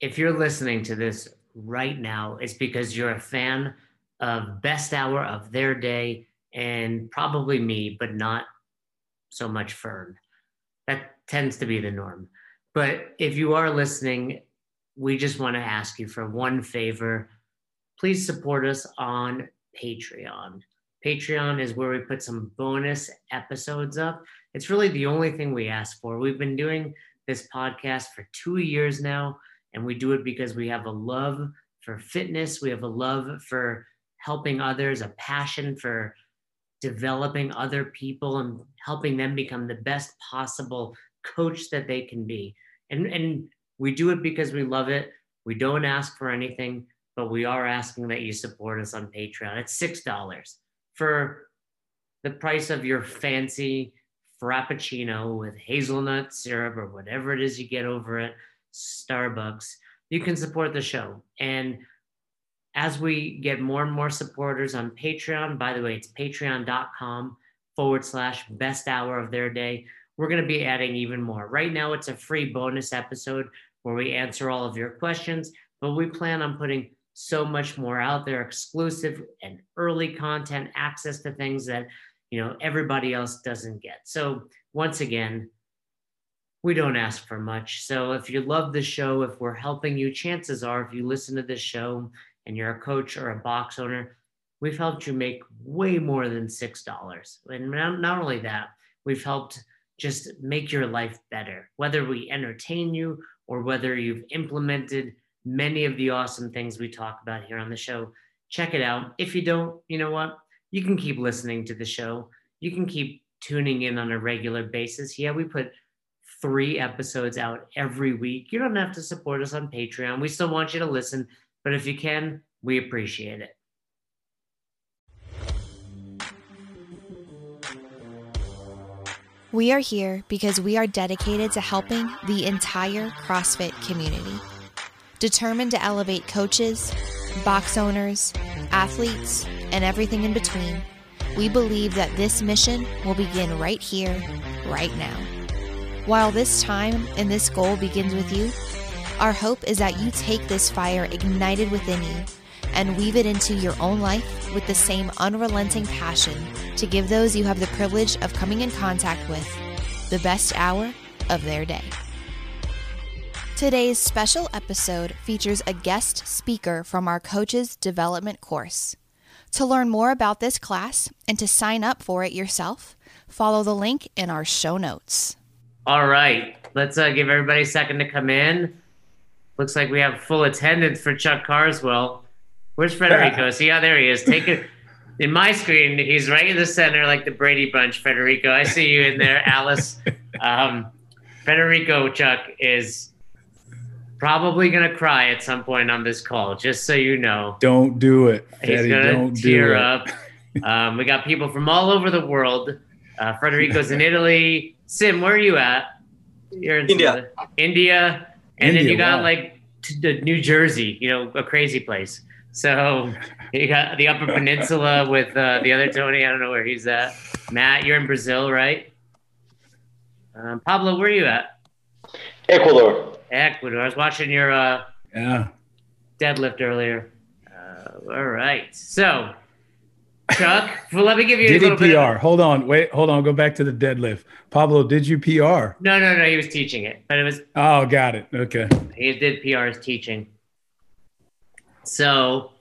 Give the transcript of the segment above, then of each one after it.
if you're listening to this right now, it's because you're a fan of Best Hour of Their Day and probably me, but not so much Fern. That tends to be the norm. But if you are listening, we just want to ask you for one favor. Please support us on Patreon. Patreon is where we put some bonus episodes up. It's really the only thing we ask for. We've been doing this podcast for two years now, and we do it because we have a love for fitness, we have a love for helping others, a passion for developing other people and helping them become the best possible coach that they can be. And, and we do it because we love it. We don't ask for anything, but we are asking that you support us on Patreon. It's $6 for the price of your fancy frappuccino with hazelnut syrup or whatever it is you get over at Starbucks. You can support the show. And as we get more and more supporters on Patreon, by the way, it's patreon.com forward slash best hour of their day. We're going to be adding even more. Right now, it's a free bonus episode where we answer all of your questions, but we plan on putting so much more out there exclusive and early content access to things that you know everybody else doesn't get so once again we don't ask for much so if you love the show if we're helping you chances are if you listen to this show and you're a coach or a box owner, we've helped you make way more than $6. And not only that, we've helped just make your life better, whether we entertain you or whether you've implemented many of the awesome things we talk about here on the show. Check it out. If you don't, you know what? You can keep listening to the show. You can keep tuning in on a regular basis. Yeah, we put three episodes out every week. You don't have to support us on Patreon. We still want you to listen but if you can, we appreciate it. We are here because we are dedicated to helping the entire CrossFit community. Determined to elevate coaches, box owners, athletes, and everything in between, we believe that this mission will begin right here, right now. While this time and this goal begins with you, our hope is that you take this fire ignited within you and weave it into your own life with the same unrelenting passion to give those you have the privilege of coming in contact with the best hour of their day. Today's special episode features a guest speaker from our Coaches Development course. To learn more about this class and to sign up for it yourself, follow the link in our show notes. All right, let's uh, give everybody a second to come in. Looks like we have full attendance for Chuck Carswell. Where's Federico? See, yeah, there he is. Take it. In my screen, he's right in the center, like the Brady Bunch. Federico, I see you in there, Alice. Um, Federico Chuck is probably gonna cry at some point on this call, just so you know. Don't do it. He's gonna don't tear up. Um, we got people from all over the world. Uh, Federico's in Italy. Sim, where are you at? You're in India. India. And India, then you got wow. like t- New Jersey, you know, a crazy place. So you got the Upper Peninsula with uh, the other Tony. I don't know where he's at. Matt, you're in Brazil, right? Um, Pablo, where are you at? Ecuador. Ecuador. I was watching your uh, yeah deadlift earlier. Uh, all right. So Chuck, well, let me give you did a little he PR? Of- hold on, wait, hold on. Go back to the deadlift. Pablo, did you PR? No, no, no. He was teaching it, but it was. Oh, got it. Okay. He did PR as teaching. So,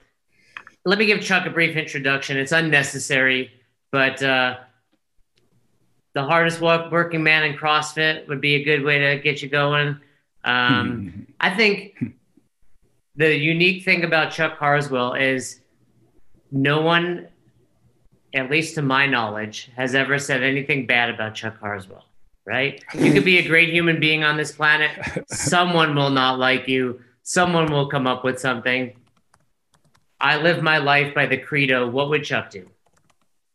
let me give Chuck a brief introduction. It's unnecessary, but uh, the hardest working man in CrossFit would be a good way to get you going. Um, I think the unique thing about Chuck Carswell is no one at least to my knowledge, has ever said anything bad about Chuck Carswell, right? You could be a great human being on this planet. Someone will not like you. Someone will come up with something. I live my life by the credo, what would Chuck do?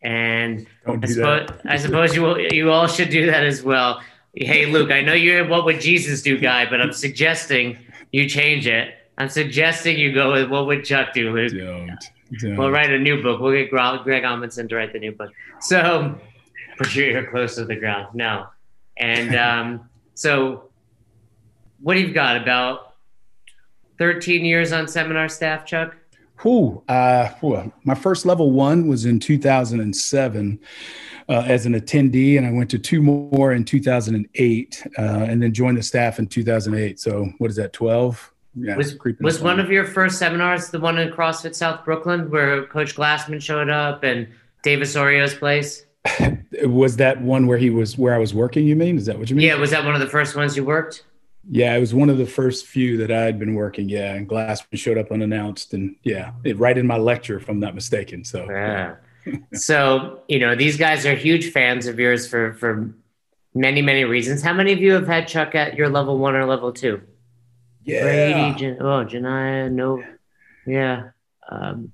And do I, suppose, I suppose you will, you all should do that as well. Hey, Luke, I know you're what would Jesus do guy, but I'm suggesting you change it. I'm suggesting you go with what would Chuck do, Luke? Don't. We'll write a new book. We'll get Greg Amundson to write the new book. So put your ear close to the ground. No. And um, so what do you got about 13 years on seminar staff, Chuck? Whew, uh, whew. My first level one was in 2007 uh, as an attendee, and I went to two more in 2008, uh, and then joined the staff in 2008. So what is that? 12? Yeah, was was one of your first seminars the one in CrossFit South Brooklyn where Coach Glassman showed up and David Osorio's place? was that one where he was where I was working? You mean? Is that what you mean? Yeah, was that one of the first ones you worked? Yeah, it was one of the first few that I had been working. Yeah, and Glassman showed up unannounced, and yeah, it, right in my lecture, if I'm not mistaken. So, yeah. so you know, these guys are huge fans of yours for for many many reasons. How many of you have had Chuck at your level one or level two? Yeah, Brady, Jan- oh, Janaya, no, yeah. Um,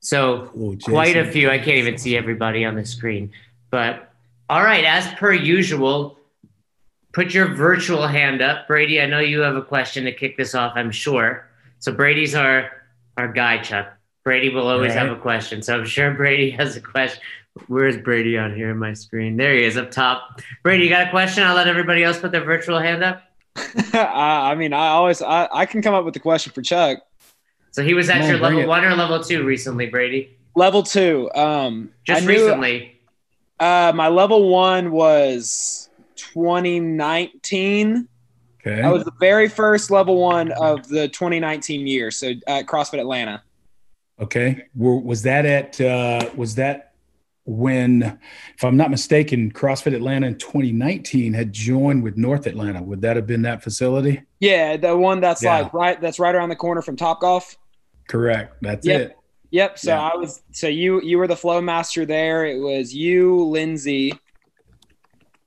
so quite a few. I can't even see everybody on the screen, but all right. As per usual, put your virtual hand up. Brady, I know you have a question to kick this off, I'm sure. So Brady's our our guy, Chuck. Brady will always right. have a question. So I'm sure Brady has a question. Where's Brady on here in my screen? There he is up top. Brady, you got a question? I'll let everybody else put their virtual hand up. I mean, I always I, I can come up with a question for Chuck. So he was at your level one or level two recently, Brady? Level two. Um, just knew, recently. Uh, my level one was 2019. Okay. I was the very first level one of the 2019 year. So at CrossFit Atlanta. Okay. Was that at, uh, was that when, if I'm not mistaken, CrossFit Atlanta in 2019 had joined with North Atlanta? Would that have been that facility? Yeah. The one that's yeah. like right, that's right around the corner from Top Golf. Correct. That's yep. it. Yep. So yeah. I was, so you, you were the flow master there. It was you, Lindsay,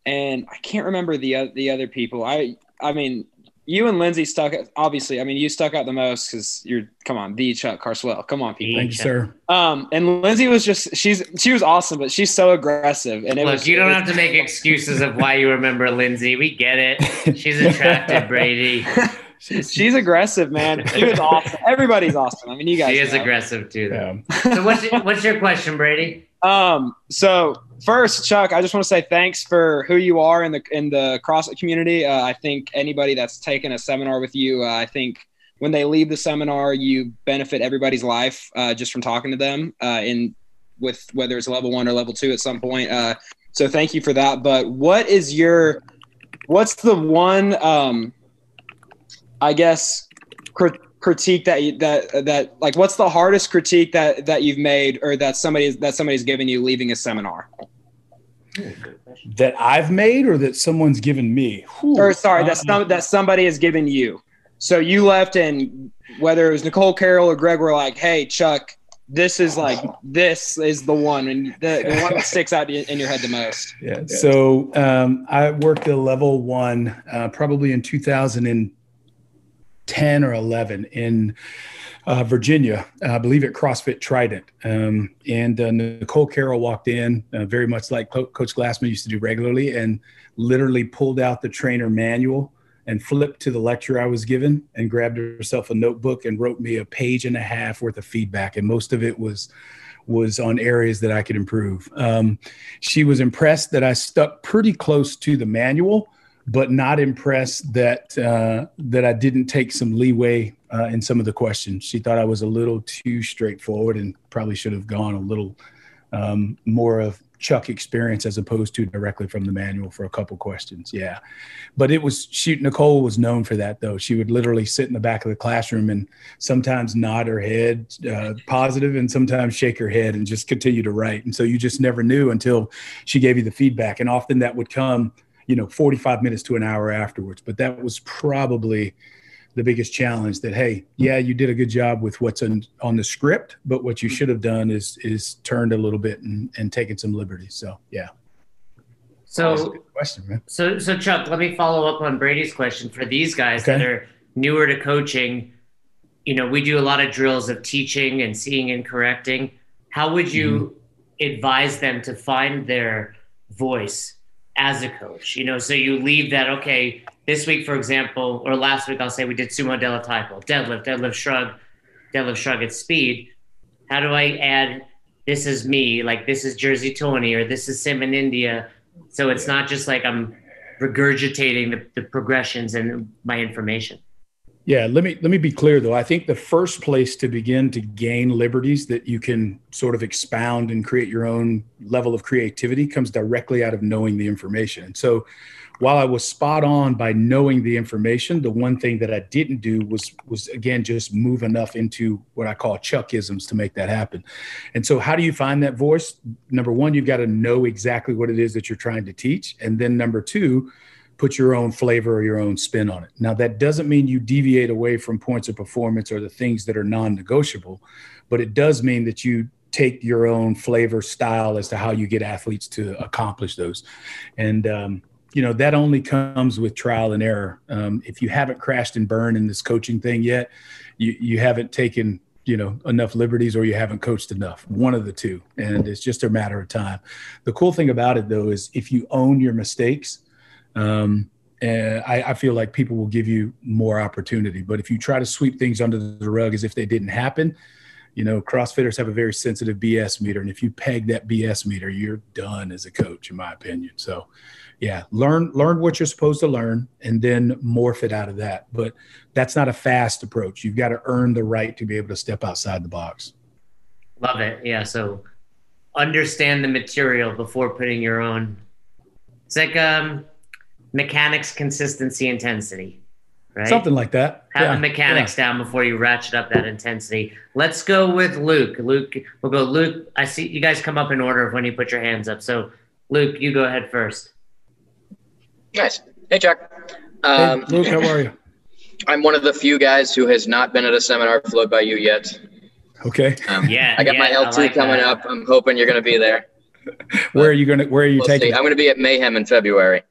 and I can't remember the the other people. I I mean, you and Lindsay stuck. Out obviously, I mean, you stuck out the most because you're come on, the Chuck Carswell. Come on, people. Thank you, sir. Um, and Lindsay was just she's she was awesome, but she's so aggressive. And it look, was, you don't have to make excuses of why you remember Lindsay. We get it. She's attractive, Brady. She's, she's aggressive, man. She was awesome. Everybody's awesome. I mean, you guys. She is know. aggressive too. Though. Yeah. So what's your, what's your question, Brady? Um. So first, Chuck, I just want to say thanks for who you are in the in the CrossFit community. Uh, I think anybody that's taken a seminar with you, uh, I think when they leave the seminar, you benefit everybody's life uh, just from talking to them. Uh, in with whether it's level one or level two at some point. Uh, so thank you for that. But what is your what's the one um, I guess critique that you, that that like what's the hardest critique that that you've made or that somebody that somebody's given you leaving a seminar that I've made or that someone's given me Whew. or sorry that some that somebody has given you so you left and whether it was Nicole Carroll or Greg were like hey Chuck this is like this is the one and the, the one that sticks out in your head the most yeah so um, I worked a level one uh, probably in 2010 or 11 in uh, Virginia, I believe at CrossFit Trident. Um, and uh, Nicole Carroll walked in, uh, very much like Co- Coach Glassman used to do regularly, and literally pulled out the trainer manual and flipped to the lecture I was given and grabbed herself a notebook and wrote me a page and a half worth of feedback. And most of it was was on areas that I could improve. Um, she was impressed that I stuck pretty close to the manual but not impressed that uh, that I didn't take some leeway uh, in some of the questions. She thought I was a little too straightforward and probably should have gone a little um, more of Chuck experience as opposed to directly from the manual for a couple questions. Yeah, but it was she Nicole was known for that though. She would literally sit in the back of the classroom and sometimes nod her head uh, positive and sometimes shake her head and just continue to write. And so you just never knew until she gave you the feedback. And often that would come you know 45 minutes to an hour afterwards but that was probably the biggest challenge that hey yeah you did a good job with what's on, on the script but what you should have done is is turned a little bit and, and taken some liberties so yeah so question man so so chuck let me follow up on brady's question for these guys okay. that are newer to coaching you know we do a lot of drills of teaching and seeing and correcting how would you mm-hmm. advise them to find their voice as a coach. You know, so you leave that, okay, this week, for example, or last week, I'll say we did sumo deadlift high pull, deadlift, deadlift shrug, deadlift shrug at speed. How do I add this is me, like this is Jersey Tony, or this is Sim in India? So it's not just like I'm regurgitating the, the progressions and my information. Yeah, let me let me be clear though. I think the first place to begin to gain liberties that you can sort of expound and create your own level of creativity comes directly out of knowing the information. And so while I was spot on by knowing the information, the one thing that I didn't do was was again just move enough into what I call chuckisms to make that happen. And so how do you find that voice? Number 1, you've got to know exactly what it is that you're trying to teach, and then number 2, put your own flavor or your own spin on it. Now, that doesn't mean you deviate away from points of performance or the things that are non negotiable, but it does mean that you take your own flavor style as to how you get athletes to accomplish those. And, um, you know, that only comes with trial and error. Um, if you haven't crashed and burned in this coaching thing yet, you, you haven't taken you know enough liberties or you haven't coached enough one of the two and it's just a matter of time the cool thing about it though is if you own your mistakes um, and I, I, feel like people will give you more opportunity. But if you try to sweep things under the rug as if they didn't happen, you know, CrossFitters have a very sensitive BS meter, and if you peg that BS meter, you're done as a coach, in my opinion. So, yeah, learn learn what you're supposed to learn, and then morph it out of that. But that's not a fast approach. You've got to earn the right to be able to step outside the box. Love it. Yeah. So, understand the material before putting your own. It's like um, mechanics, consistency, intensity, right? Something like that. Have yeah. the mechanics yeah. down before you ratchet up that intensity. Let's go with Luke. Luke, we'll go. Luke, I see you guys come up in order of when you put your hands up. So, Luke, you go ahead first. Nice. Hey, Chuck. Um, hey, Luke, how are you? I'm one of the few guys who has not been at a seminar flowed by you yet. Okay. Um, yeah. I got yeah, my L2 like coming that. up. I'm hoping you're going to be there. where are you going to? Where are you we'll taking? See. I'm going to be at Mayhem in February.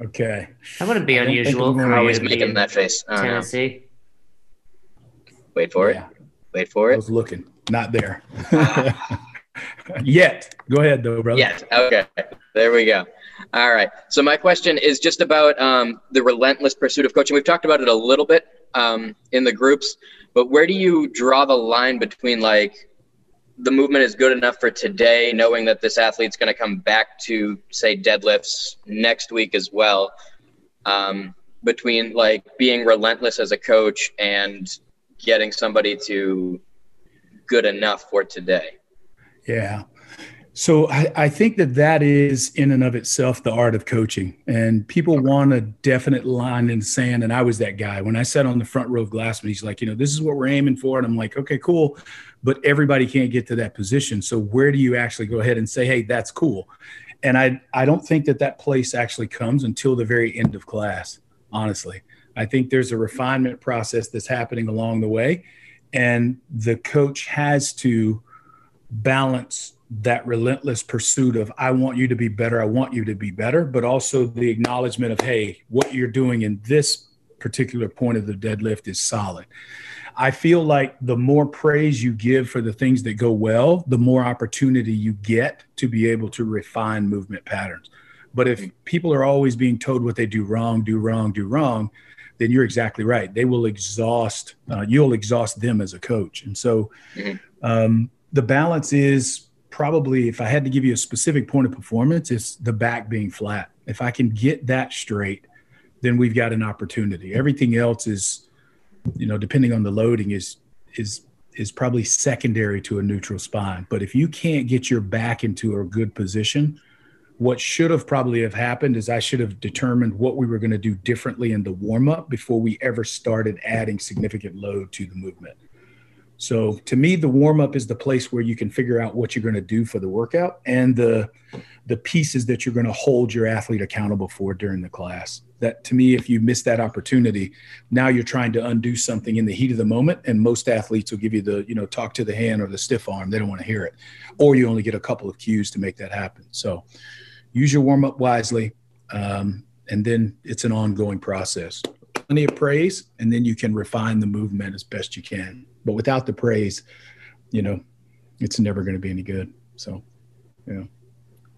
Okay. That wouldn't be unusual for always making that face. Tennessee. Wait for yeah. it. Wait for it. I was looking. Not there. Yet. Go ahead, though, brother. Yet. Okay. There we go. All right. So my question is just about um, the relentless pursuit of coaching. We've talked about it a little bit um, in the groups, but where do you draw the line between like the movement is good enough for today, knowing that this athlete's going to come back to say deadlifts next week as well. Um, between like being relentless as a coach and getting somebody to good enough for today. Yeah. So I, I, think that that is in and of itself the art of coaching. And people want a definite line in the sand. And I was that guy. When I sat on the front row of Glassman, he's like, you know, this is what we're aiming for. And I'm like, okay, cool but everybody can't get to that position. So where do you actually go ahead and say, hey, that's cool? And I, I don't think that that place actually comes until the very end of class, honestly. I think there's a refinement process that's happening along the way. And the coach has to balance that relentless pursuit of, I want you to be better, I want you to be better, but also the acknowledgement of, hey, what you're doing in this particular point of the deadlift is solid. I feel like the more praise you give for the things that go well, the more opportunity you get to be able to refine movement patterns. But if people are always being told what they do wrong, do wrong, do wrong, then you're exactly right. They will exhaust, uh, you'll exhaust them as a coach. And so mm-hmm. um, the balance is probably, if I had to give you a specific point of performance, it's the back being flat. If I can get that straight, then we've got an opportunity. Everything else is, you know, depending on the loading, is is is probably secondary to a neutral spine. But if you can't get your back into a good position, what should have probably have happened is I should have determined what we were going to do differently in the warm up before we ever started adding significant load to the movement. So to me, the warm up is the place where you can figure out what you're going to do for the workout and the the pieces that you're going to hold your athlete accountable for during the class. That to me, if you miss that opportunity, now you're trying to undo something in the heat of the moment. And most athletes will give you the, you know, talk to the hand or the stiff arm. They don't want to hear it. Or you only get a couple of cues to make that happen. So use your warm up wisely. Um, and then it's an ongoing process. Plenty of praise, and then you can refine the movement as best you can but without the praise, you know, it's never going to be any good. So, yeah.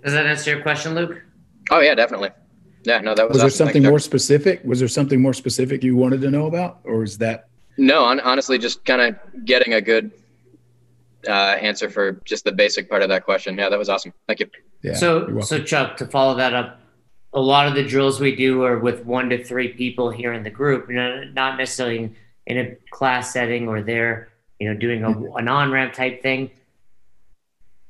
Does that answer your question, Luke? Oh yeah, definitely. Yeah, no, that was. Was awesome. there something Thanks, more specific? Was there something more specific you wanted to know about, or is that? No, on, honestly, just kind of getting a good uh, answer for just the basic part of that question. Yeah, that was awesome. Thank you. Yeah, so, so Chuck, to follow that up, a lot of the drills we do are with one to three people here in the group, you know, not necessarily in a class setting or they're, you know, doing a, mm-hmm. an on ramp type thing.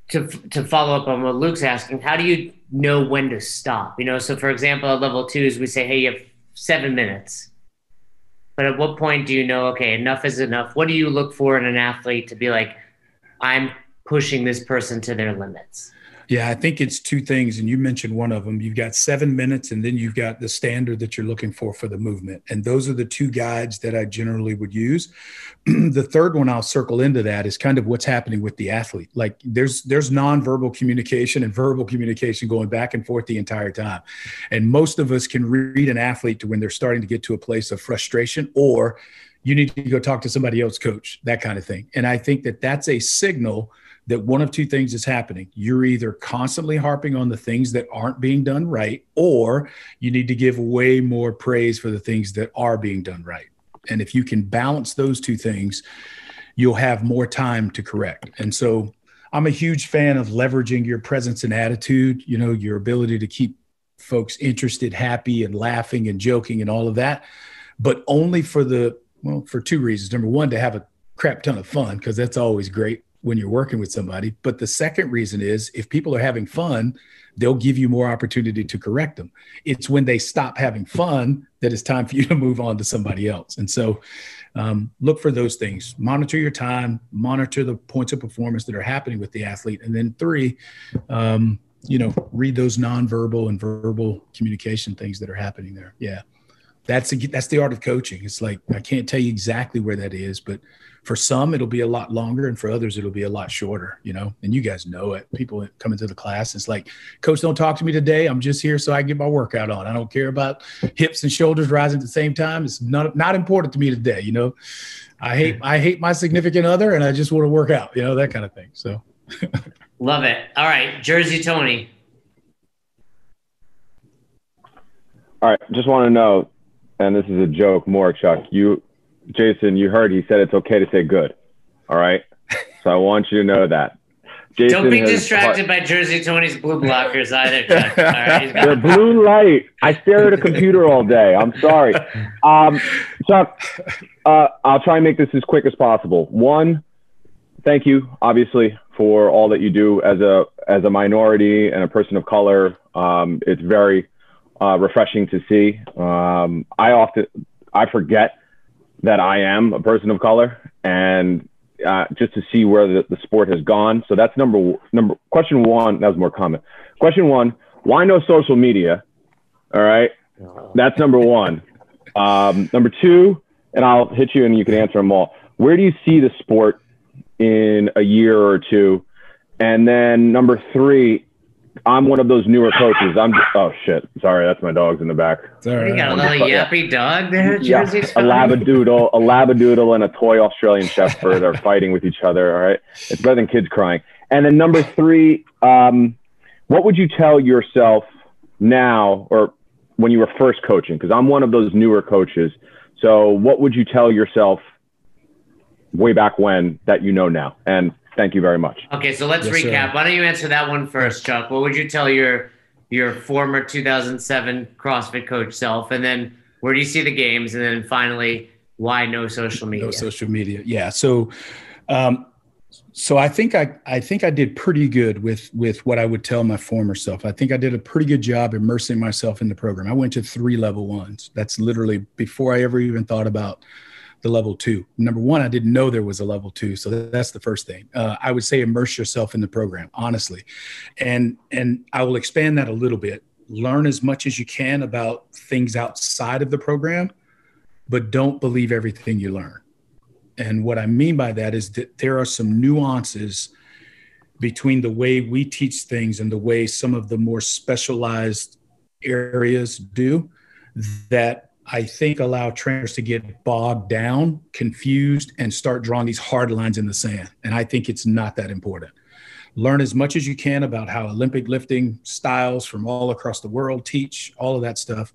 To, to follow up on what Luke's asking, how do you know when to stop? You know, so for example, at level twos, we say, hey, you have seven minutes. But at what point do you know, okay, enough is enough? What do you look for in an athlete to be like, I'm pushing this person to their limits? Yeah, I think it's two things, and you mentioned one of them. You've got seven minutes, and then you've got the standard that you're looking for for the movement, and those are the two guides that I generally would use. the third one I'll circle into that is kind of what's happening with the athlete. Like there's there's nonverbal communication and verbal communication going back and forth the entire time, and most of us can read an athlete to when they're starting to get to a place of frustration or you need to go talk to somebody else coach that kind of thing and i think that that's a signal that one of two things is happening. You're either constantly harping on the things that aren't being done right, or you need to give way more praise for the things that are being done right. And if you can balance those two things, you'll have more time to correct. And so I'm a huge fan of leveraging your presence and attitude, you know, your ability to keep folks interested, happy, and laughing and joking and all of that, but only for the, well, for two reasons. Number one, to have a crap ton of fun, because that's always great when you're working with somebody. But the second reason is if people are having fun, they'll give you more opportunity to correct them. It's when they stop having fun that it's time for you to move on to somebody else. And so um, look for those things. Monitor your time, monitor the points of performance that are happening with the athlete. And then three, um, you know, read those nonverbal and verbal communication things that are happening there. Yeah. That's a, that's the art of coaching. It's like I can't tell you exactly where that is, but for some it'll be a lot longer and for others it'll be a lot shorter you know and you guys know it. People come into the class it's like coach don't talk to me today. I'm just here so i get my workout on. I don't care about hips and shoulders rising at the same time. It's not not important to me today you know. I hate i hate my significant other and i just want to work out you know that kind of thing so. Love it. All right jersey tony. All right just want to know and this is a joke more chuck you Jason, you heard he said it's okay to say good. All right. So I want you to know that. Jason Don't be distracted by Jersey Tony's blue blockers either. Chuck. All right, the blue light. I stare at a computer all day. I'm sorry. Um, Chuck, uh, I'll try and make this as quick as possible. One, thank you, obviously, for all that you do as a as a minority and a person of color. Um, it's very uh, refreshing to see. Um, I often I forget that I am a person of color and uh, just to see where the, the sport has gone. So that's number number question one. That was more common. Question one: Why no social media? All right, that's number one. Um, number two, and I'll hit you and you can answer them all. Where do you see the sport in a year or two? And then number three, I'm one of those newer coaches. I'm just, oh shit. Sorry, that's my dogs in the back. Sorry. You got a little yappy dog there, yeah, a labradoodle, a labradoodle, and a toy Australian Shepherd are fighting with each other. All right, it's better than kids crying. And then number three, um, what would you tell yourself now, or when you were first coaching? Because I'm one of those newer coaches. So, what would you tell yourself way back when that you know now? And Thank you very much. Okay, so let's yes, recap. Sir. Why don't you answer that one first, Chuck? What would you tell your your former 2007 CrossFit coach self, and then where do you see the games, and then finally, why no social media? No social media. Yeah. So, um, so I think I I think I did pretty good with with what I would tell my former self. I think I did a pretty good job immersing myself in the program. I went to three level ones. That's literally before I ever even thought about the level two. Number one, I didn't know there was a level two, so that's the first thing. Uh, I would say immerse yourself in the program, honestly, and and I will expand that a little bit. Learn as much as you can about things outside of the program, but don't believe everything you learn. And what I mean by that is that there are some nuances between the way we teach things and the way some of the more specialized areas do that I think allow trainers to get bogged down, confused, and start drawing these hard lines in the sand. And I think it's not that important. Learn as much as you can about how Olympic lifting styles from all across the world teach, all of that stuff,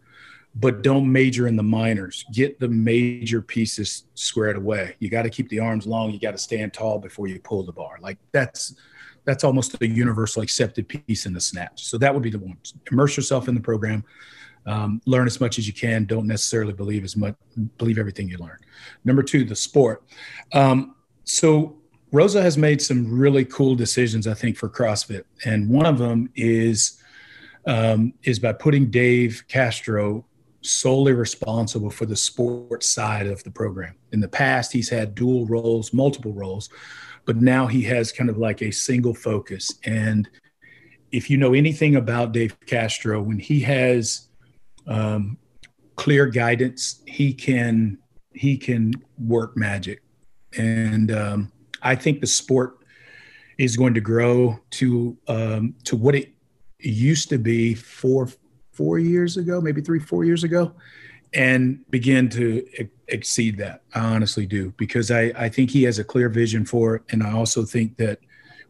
but don't major in the minors. Get the major pieces squared away. You got to keep the arms long. You got to stand tall before you pull the bar. Like that's that's almost a universal accepted piece in the snatch. So that would be the one. Immerse yourself in the program. Um, learn as much as you can. Don't necessarily believe as much, believe everything you learn. Number two, the sport. Um, so Roza has made some really cool decisions, I think, for CrossFit, and one of them is um, is by putting Dave Castro solely responsible for the sports side of the program. In the past, he's had dual roles, multiple roles, but now he has kind of like a single focus. And if you know anything about Dave Castro, when he has um, clear guidance, he can he can work magic. And um, I think the sport is going to grow to um, to what it used to be four four years ago, maybe three four years ago, and begin to exceed that. I honestly do because I I think he has a clear vision for it, and I also think that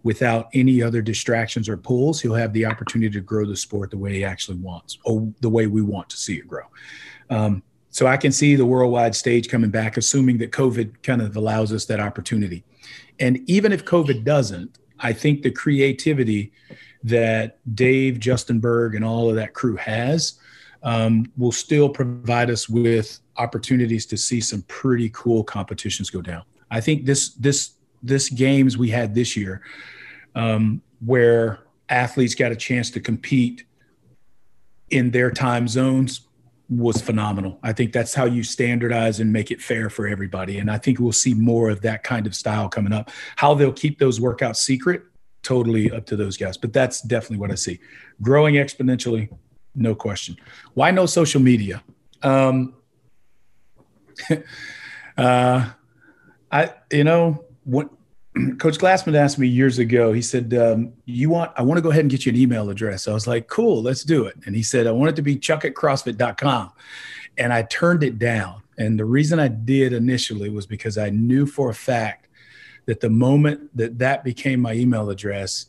without any other distractions or pulls, he'll have the opportunity to grow the sport the way he actually wants or the way we want to see it grow. Um, so I can see the worldwide stage coming back, assuming that COVID kind of allows us that opportunity. And even if COVID doesn't, I think the creativity that Dave, Justin Bergh, and all of that crew has um, will still provide us with opportunities to see some pretty cool competitions go down. I think this this this games we had this year, um, where athletes got a chance to compete in their time zones was phenomenal. I think that's how you standardize and make it fair for everybody. And I think we'll see more of that kind of style coming up. How they'll keep those workouts secret, totally up to those guys. But that's definitely what I see. Growing exponentially, no question. Why no social media? Um, uh, I, you know, what Coach Glassman asked me years ago. He said, um, "You want? I want to go ahead and get you an email address." I was like, "Cool, let's do it." And he said, "I want it to be chuck at CrossFit.com," and I turned it down. And the reason I did initially was because I knew for a fact that the moment that that became my email address,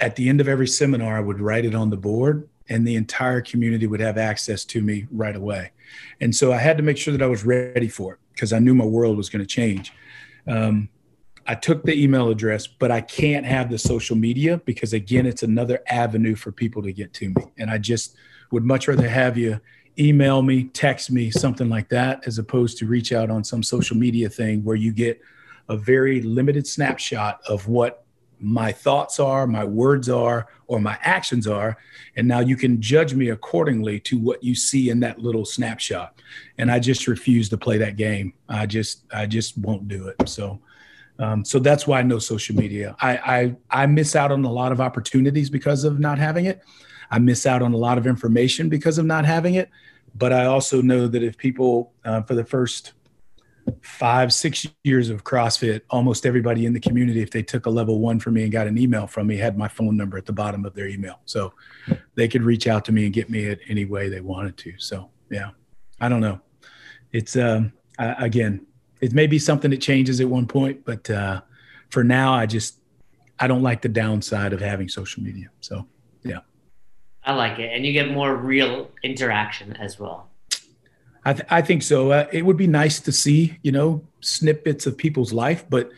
at the end of every seminar, I would write it on the board, and the entire community would have access to me right away. And so I had to make sure that I was ready for it because I knew my world was going to change. Um, I took the email address, but I can't have the social media because again, it's another avenue for people to get to me. And I just would much rather have you email me, text me, something like that, as opposed to reach out on some social media thing where you get a very limited snapshot of what my thoughts are, my words are, or my actions are. And now you can judge me accordingly to what you see in that little snapshot. And I just refuse to play that game. I just, I just won't do it. So, um, so that's why no social media. I, I I miss out on a lot of opportunities because of not having it. I miss out on a lot of information because of not having it. But I also know that if people uh, for the first five six years of CrossFit, almost everybody in the community, if they took a level one from me and got an email from me, had my phone number at the bottom of their email, so they could reach out to me and get me at any way they wanted to. So yeah, I don't know. It's um, again it may be something that changes at one point, but uh, for now, I just I don't like the downside of having social media. So yeah, I like it, and you get more real interaction as well. I, th- I think so. Uh, it would be nice to see, you know, snippets of people's life, but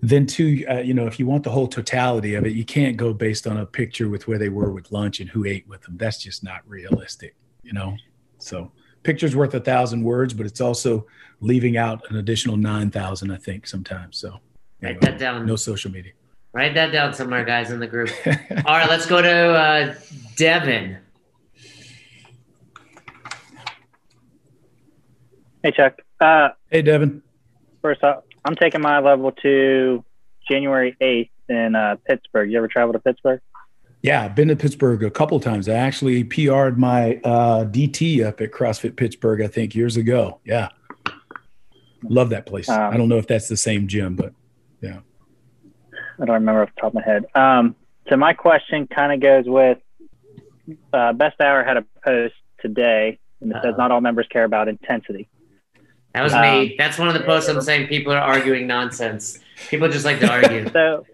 then too, uh, you know, if you want the whole totality of it, you can't go based on a picture with where they were with lunch and who ate with them. That's just not realistic, you know. So picture's worth a thousand words, but it's also leaving out an additional 9,000, I think, sometimes. So anyway, write that down. No social media. Write that down somewhere, guys, in the group. All right, let's go to uh, Devin. Hey, Chuck. Uh, hey, Devin. First up, I'm taking my level two January 8th in uh, Pittsburgh. You ever travel to Pittsburgh? Yeah, I've been to Pittsburgh a couple times. I actually PR'd my uh, DT up at CrossFit Pittsburgh, I think, years ago. Yeah. Love that place. Um, I don't know if that's the same gym, but yeah. I don't remember off the top of my head. Um, so my question kind of goes with uh, Best Hour had a post today, and it Uh-oh. says not all members care about intensity. That was um, me. That's one of the posts I'm saying people are arguing nonsense. People just like to argue. so,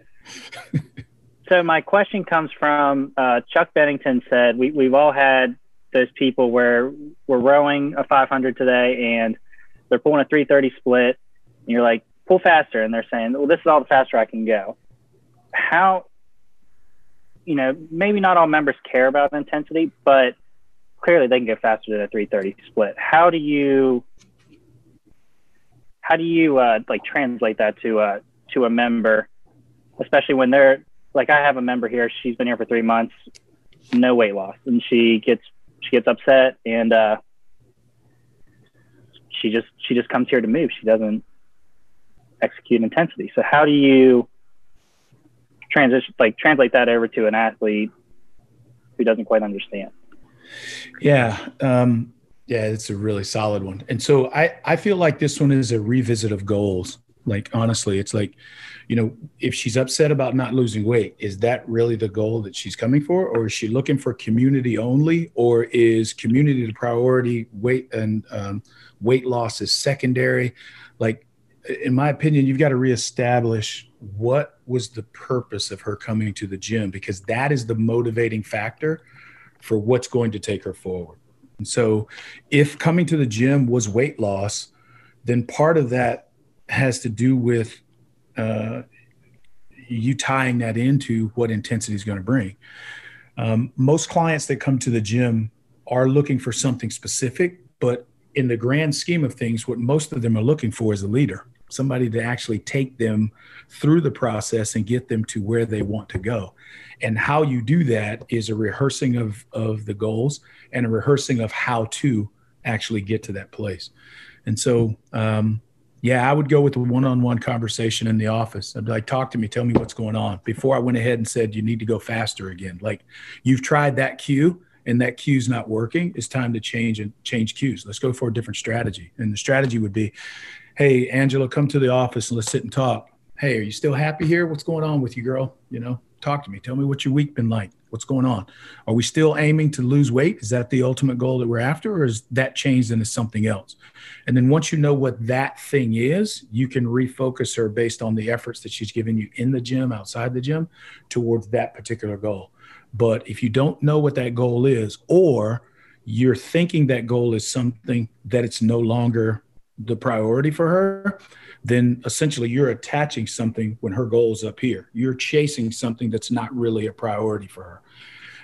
so my question comes from uh, Chuck Bennington said we we've all had those people where we're rowing a 500 today and – they're pulling a 330 split, and you're like, pull faster, and they're saying, well, this is all the faster I can go. how you know maybe not all members care about intensity, but clearly they can get faster than a 330 split. How do you how do you uh, like translate that to uh, to a member, especially when they're like I have a member here. She's been here for three months, no weight loss, and she gets she gets upset and uh, she just she just comes here to move. She doesn't execute intensity. So how do you transition like translate that over to an athlete who doesn't quite understand? Yeah. Um, yeah, it's a really solid one. And so I, I feel like this one is a revisit of goals. Like, honestly, it's like, you know, if she's upset about not losing weight, is that really the goal that she's coming for? Or is she looking for community only? Or is community the priority, weight and um, weight loss is secondary? Like, in my opinion, you've got to reestablish what was the purpose of her coming to the gym because that is the motivating factor for what's going to take her forward. So, if coming to the gym was weight loss, then part of that has to do with uh, you tying that into what intensity is going to bring. Um, most clients that come to the gym are looking for something specific, but in the grand scheme of things, what most of them are looking for is a leader, somebody to actually take them through the process and get them to where they want to go. And how you do that is a rehearsing of, of the goals and a rehearsing of how to actually get to that place. And so, um, yeah, I would go with a one-on-one conversation in the office. I'd be like, talk to me, tell me what's going on. Before I went ahead and said you need to go faster again. Like you've tried that cue and that cue's not working. It's time to change and change cues. Let's go for a different strategy. And the strategy would be, hey, Angela, come to the office and let's sit and talk. Hey, are you still happy here? What's going on with you, girl? You know, talk to me. Tell me what your week been like. What's going on? Are we still aiming to lose weight? Is that the ultimate goal that we're after, or is that changed into something else? And then once you know what that thing is, you can refocus her based on the efforts that she's giving you in the gym, outside the gym, towards that particular goal. But if you don't know what that goal is, or you're thinking that goal is something that it's no longer the priority for her, then essentially you're attaching something when her goal is up here. You're chasing something that's not really a priority for her.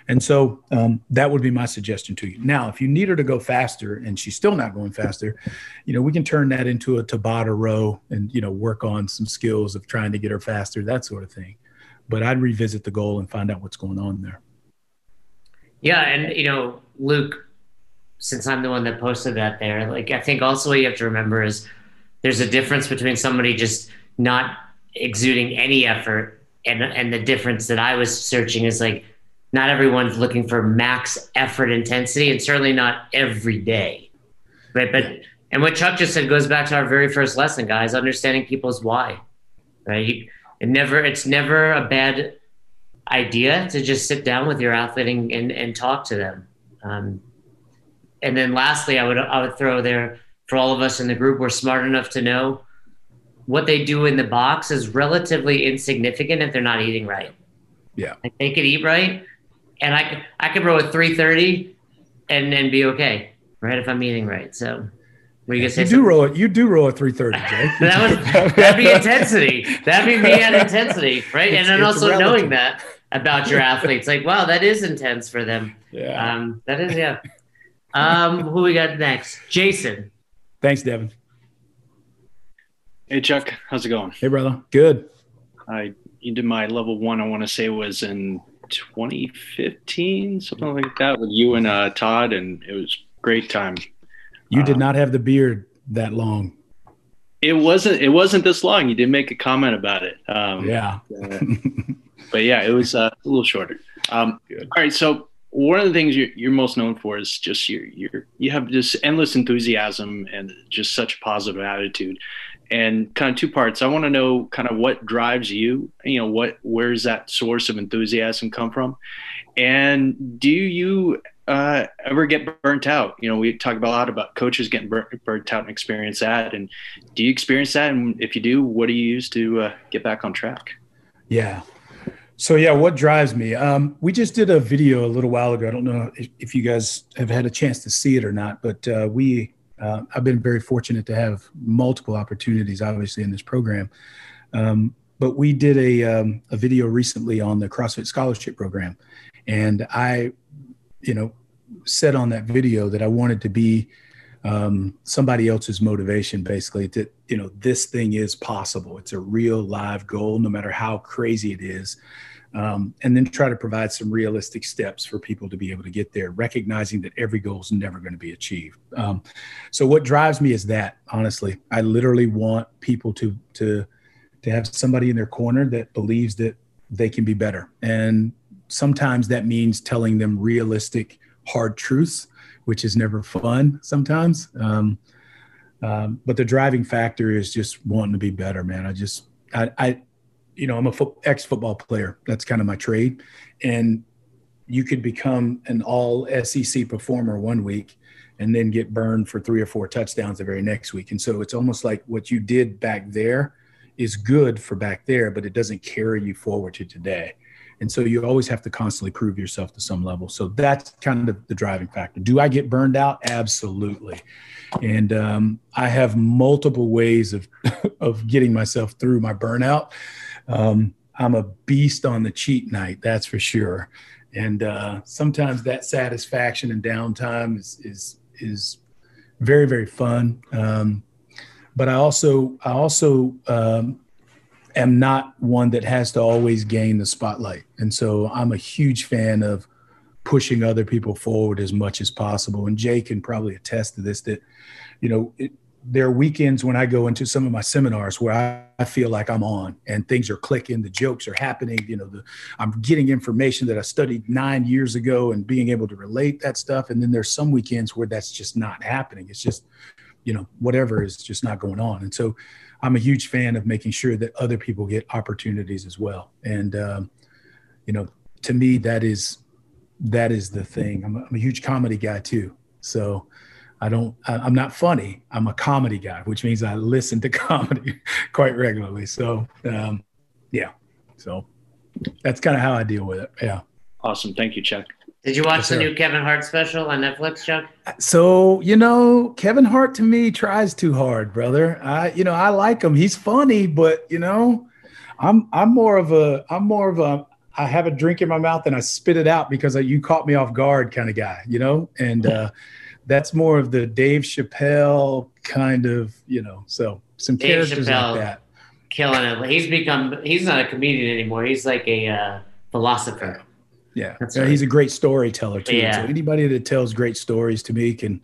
And so um, that would be my suggestion to you. Now, if you need her to go faster and she's still not going faster, you know, we can turn that into a Tabata row and, you know, work on some skills of trying to get her faster, that sort of thing. But I'd revisit the goal and find out what's going on there. Yeah. And, you know, Luke, since I'm the one that posted that there, like, I think also what you have to remember is there's a difference between somebody just not exuding any effort and and the difference that I was searching is like not everyone's looking for max effort intensity and certainly not every day. Right. But and what Chuck just said goes back to our very first lesson, guys, understanding people's why. Right. It never it's never a bad idea to just sit down with your athlete and, and, and talk to them. Um, and then lastly, I would I would throw there for all of us in the group, we're smart enough to know what they do in the box is relatively insignificant if they're not eating right. Yeah. Like they could eat right and I could I could row a three thirty and then be okay, right? If I'm eating right. So were you you do roll it, you do row a three thirty, Jay. that would that'd be intensity. That'd be me at intensity, right? It's, and then also relative. knowing that about your athletes, like, wow, that is intense for them. Yeah. Um, that is yeah. Um, who we got next? Jason. Thanks, Devin. Hey, Chuck. How's it going? Hey, brother. Good. I you did my level one. I want to say was in 2015, something like that, with you and uh, Todd, and it was great time. You did um, not have the beard that long. It wasn't. It wasn't this long. You didn't make a comment about it. Um, yeah. uh, but yeah, it was uh, a little shorter. Um, all right. So one of the things you're, you're most known for is just your your you have this endless enthusiasm and just such a positive attitude. And kind of two parts. I want to know kind of what drives you you know what where's that source of enthusiasm come from? And do you uh, ever get burnt out? You know we talk about a lot about coaches getting burnt, burnt out and experience that. And do you experience that? And if you do what do you use to uh, get back on track? Yeah so yeah, what drives me? Um, we just did a video a little while ago. I don't know if, you guys have had a chance to see it or not, but uh, we uh, I've been very fortunate to have multiple opportunities, obviously, in this program. Um, but we did a um, a video recently on the CrossFit scholarship program, and I, you know, said on that video that I wanted to be um, somebody else's motivation, basically that you know this thing is possible. It's a real live goal, no matter how crazy it is um, and then try to provide some realistic steps for people to be able to get there, recognizing that every goal is never going to be achieved. Um, so what drives me is that honestly, I literally want people to to to have somebody in their corner that believes that they can be better, and sometimes that means telling them realistic, hard truths, which is never fun sometimes. Um, um, but the driving factor is just wanting to be better, man. I just I, I you know, I'm a fo- ex football player. That's kind of my trade. And you could become an all SEC performer one week and then get burned for three or four touchdowns the very next week. And so it's almost like what you did back there is good for back there, but it doesn't carry you forward to today. And so you always have to constantly prove yourself to some level. So that's kind of the driving factor. Do I get burned out? Absolutely. And um, I have multiple ways of, of getting myself through my burnout. Um, I'm a beast on the cheat night, that's for sure. And uh, sometimes that satisfaction and downtime is is is very very fun. Um, but I also I also um, am not one that has to always gain the spotlight, and so I'm a huge fan of pushing other people forward as much as possible. And Jay can probably attest to this that you know it, there are weekends when I go into some of my seminars where I, I, feel like I'm on and things are clicking, the jokes are happening. You know, the, I'm getting information that I studied nine years ago and being able to relate that stuff. And then there's some weekends where that's just not happening. It's just, you know, whatever is just not going on. And so I'm a huge fan of making sure that other people get opportunities as well. And, um, you know, to me, that is, that is the thing. I'm a, I'm a huge comedy guy too. So, I don't, I'm not funny. I'm a comedy guy, which means I listen to comedy quite regularly. So, um, yeah. So that's kind of how I deal with it. Yeah. Awesome. Thank you, Chuck. Did you watch yes, the new Kevin Hart special on Netflix, Chuck? So, you know, Kevin Hart to me tries too hard, brother. I, you know, I like him. He's funny, but you know, I'm, I'm more of a, I'm more of a, I have a drink in my mouth and I spit it out because you caught me off guard kind of guy, you know? And, uh, that's more of the Dave Chappelle kind of, you know, so some Dave characters Chappelle like that. Killing it. He's become, he's not a comedian anymore. He's like a uh, philosopher. Yeah. yeah right. He's a great storyteller too. Yeah. So anybody that tells great stories to me can,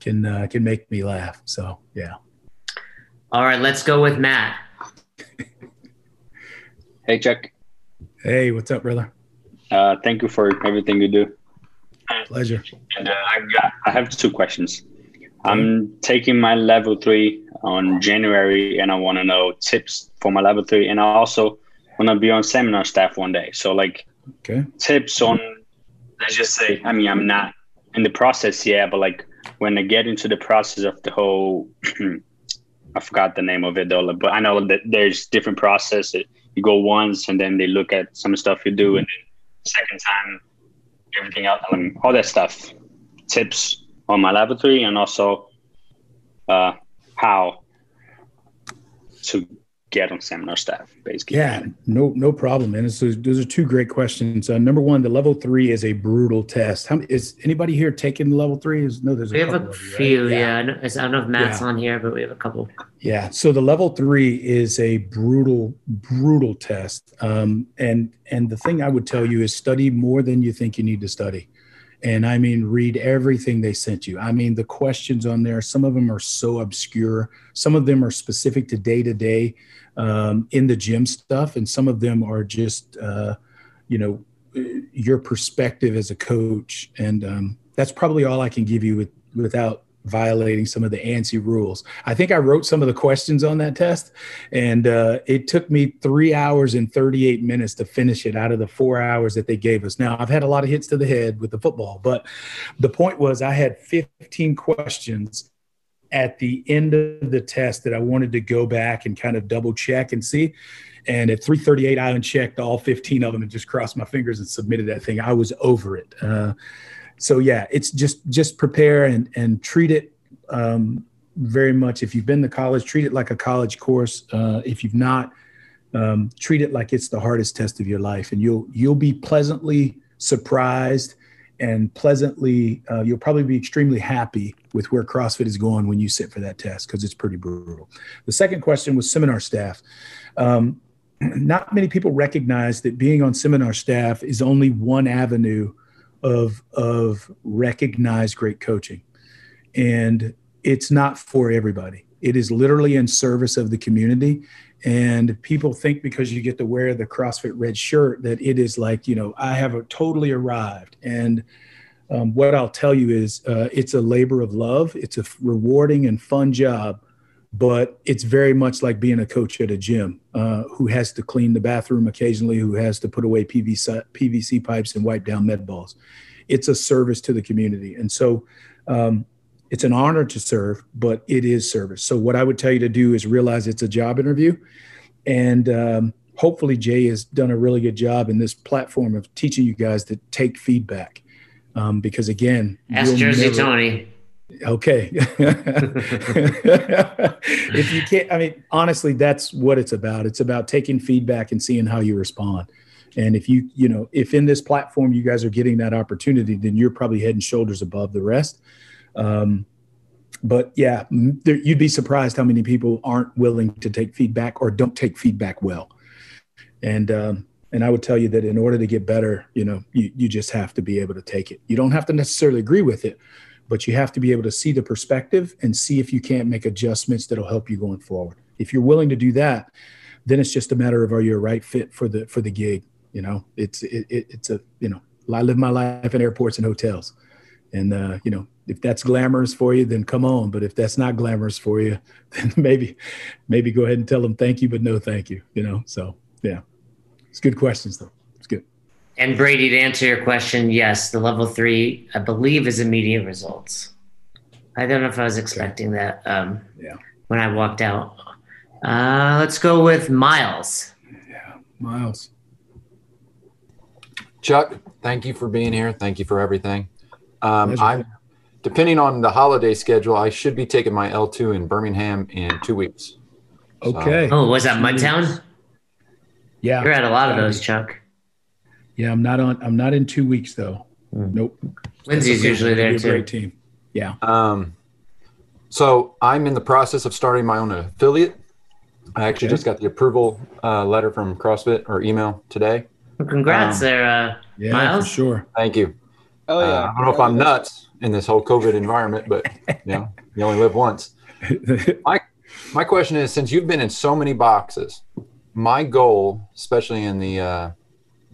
can, uh, can make me laugh. So, yeah. All right. Let's go with Matt. hey, Chuck. Hey, what's up, brother? Uh, thank you for everything you do. Pleasure. And uh, I, got, I have two questions. I'm taking my level three on January, and I want to know tips for my level three, and I also want to be on seminar staff one day. So, like, okay. tips on, let's just say, I mean, I'm not in the process yet, but like when I get into the process of the whole, I forgot the name of it though, but I know that there's different processes. You go once, and then they look at some stuff you do, and then second time everything else, um, all that stuff, tips on my laboratory, and also uh, how to get on seminar staff, basically. Yeah, no, no problem, and So those are two great questions. Uh, number one, the level three is a brutal test. How is anybody here taking the level three? Is no, there's we a have a few. right? Yeah, yeah. I don't know if Matt's yeah. on here, but we have a couple. Yeah. So the level three is a brutal, brutal test. Um, and and the thing I would tell you is study more than you think you need to study. And I mean, read everything they sent you. I mean, the questions on there, some of them are so obscure. Some of them are specific to day to day in the gym stuff, and some of them are just, uh, you know, your perspective as a coach. And um, that's probably all I can give you with, without violating some of the ANSI rules. I think I wrote some of the questions on that test, and uh, it took me three hours and 38 minutes to finish it out of the four hours that they gave us. Now, I've had a lot of hits to the head with the football, but the point was I had 15 questions at the end of the test that I wanted to go back and kind of double check and see. And at 338, I unchecked all 15 of them and just crossed my fingers and submitted that thing. I was over it. Uh, so yeah, it's just just prepare and and treat it um, very much. If you've been to college, treat it like a college course. Uh, if you've not, um, treat it like it's the hardest test of your life, and you'll you'll be pleasantly surprised and pleasantly uh, you'll probably be extremely happy with where CrossFit is going when you sit for that test because it's pretty brutal. The second question was seminar staff. Um, not many people recognize that being on seminar staff is only one avenue of of recognized great coaching. And it's not for everybody. It is literally in service of the community. And people think because you get to wear the crossfit red shirt that it is like you know i have totally arrived. And um, what i'll tell you is uh, it's a labor of love. It's a rewarding and fun job but it's very much like being a coach at a gym uh, who has to clean the bathroom occasionally, who has to put away PVC, PVC pipes and wipe down med balls. It's a service to the community. And so um, it's an honor to serve, but it is service. So, what I would tell you to do is realize it's a job interview. And um, hopefully, Jay has done a really good job in this platform of teaching you guys to take feedback. Um, because again, ask Jersey never, Tony Okay. if you can't, I mean, honestly, that's what it's about. It's about taking feedback and seeing how you respond. And if you, you know, if in this platform you guys are getting that opportunity, then you're probably head and shoulders above the rest. Um, but yeah, there, you'd be surprised how many people aren't willing to take feedback or don't take feedback well. And, um, and I would tell you that in order to get better, you know, you, you just have to be able to take it. You don't have to necessarily agree with it, but you have to be able to see the perspective and see if you can't make adjustments that'll help you going forward. If you're willing to do that, then it's just a matter of are you a right fit for the for the gig. You know, it's it, it's a you know I live my life in airports and hotels, and uh, you know if that's glamorous for you, then come on. But if that's not glamorous for you, then maybe maybe go ahead and tell them thank you, but no thank you. You know, so yeah, it's good questions though. And Brady, to answer your question, yes, the level three, I believe, is immediate results. I don't know if I was expecting okay. that um, yeah. when I walked out. Uh, let's go with Miles. Yeah, Miles. Chuck, thank you for being here. Thank you for everything. Um, I'm depending on the holiday schedule. I should be taking my L2 in Birmingham in two weeks. Okay. So, oh, was that Mudtown? Yeah. You're at a lot of those, Chuck. Yeah, I'm not on. I'm not in two weeks though. Mm. Nope. Lindsay's okay. usually there too. Great team. Yeah. Um, so I'm in the process of starting my own affiliate. I actually okay. just got the approval uh, letter from CrossFit or email today. Well, congrats um, there, uh, yeah, Miles. sure. Thank you. Oh yeah. Uh, I don't know if I'm nuts in this whole COVID environment, but you know, you only live once. my my question is, since you've been in so many boxes, my goal, especially in the uh,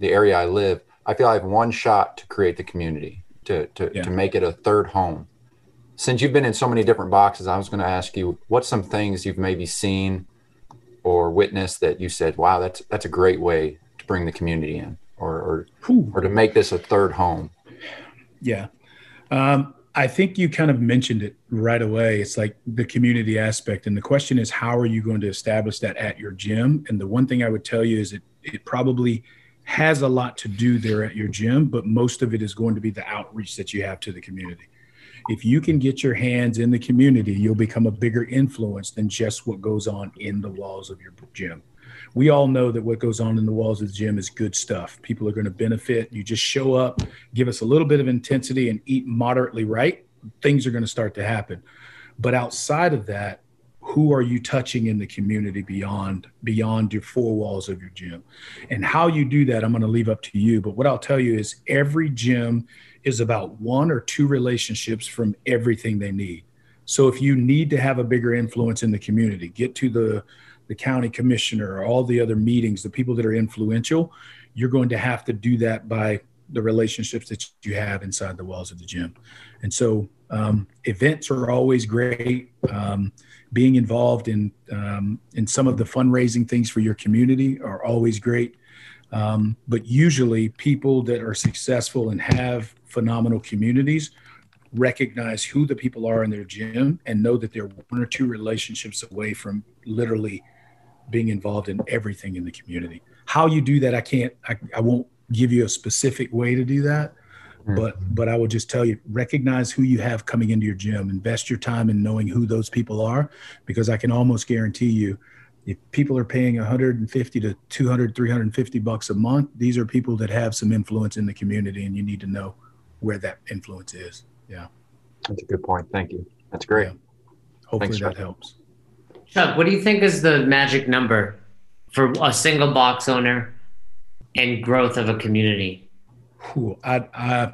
the area I live, I feel I have one shot to create the community, to to, yeah. to make it a third home. Since you've been in so many different boxes, I was going to ask you what some things you've maybe seen or witnessed that you said, "Wow, that's that's a great way to bring the community in, or or, or to make this a third home." Yeah, um, I think you kind of mentioned it right away. It's like the community aspect, and the question is, how are you going to establish that at your gym? And the one thing I would tell you is it it probably has a lot to do there at your gym, but most of it is going to be the outreach that you have to the community. If you can get your hands in the community, you'll become a bigger influence than just what goes on in the walls of your gym. We all know that what goes on in the walls of the gym is good stuff. People are going to benefit. You just show up, give us a little bit of intensity, and eat moderately right. Things are going to start to happen. But outside of that, who are you touching in the community beyond beyond your four walls of your gym? And how you do that i'm going to leave up to you but what i'll tell you is every gym is about one or two relationships from everything they need. So if you need to have a bigger influence in the community get to the the county commissioner or all the other meetings the people that are influential you're going to have to do that by the relationships that you have inside the walls of the gym. And so um, events are always great. Um, being involved in um, in some of the fundraising things for your community are always great. Um, but usually, people that are successful and have phenomenal communities recognize who the people are in their gym and know that they're one or two relationships away from literally being involved in everything in the community. How you do that, I can't. I, I won't give you a specific way to do that Mm-hmm. But but I will just tell you, recognize who you have coming into your gym. Invest your time in knowing who those people are, because I can almost guarantee you, if people are paying 150 to 200 350 bucks a month these are people that have some influence in the community and you need to know where that influence is. Yeah. That's a good point. Thank you. That's great. Yeah. hopefully Thanks, that helps. Chuck what do you think is the magic number for a single box owner and growth of a community Ooh, I, I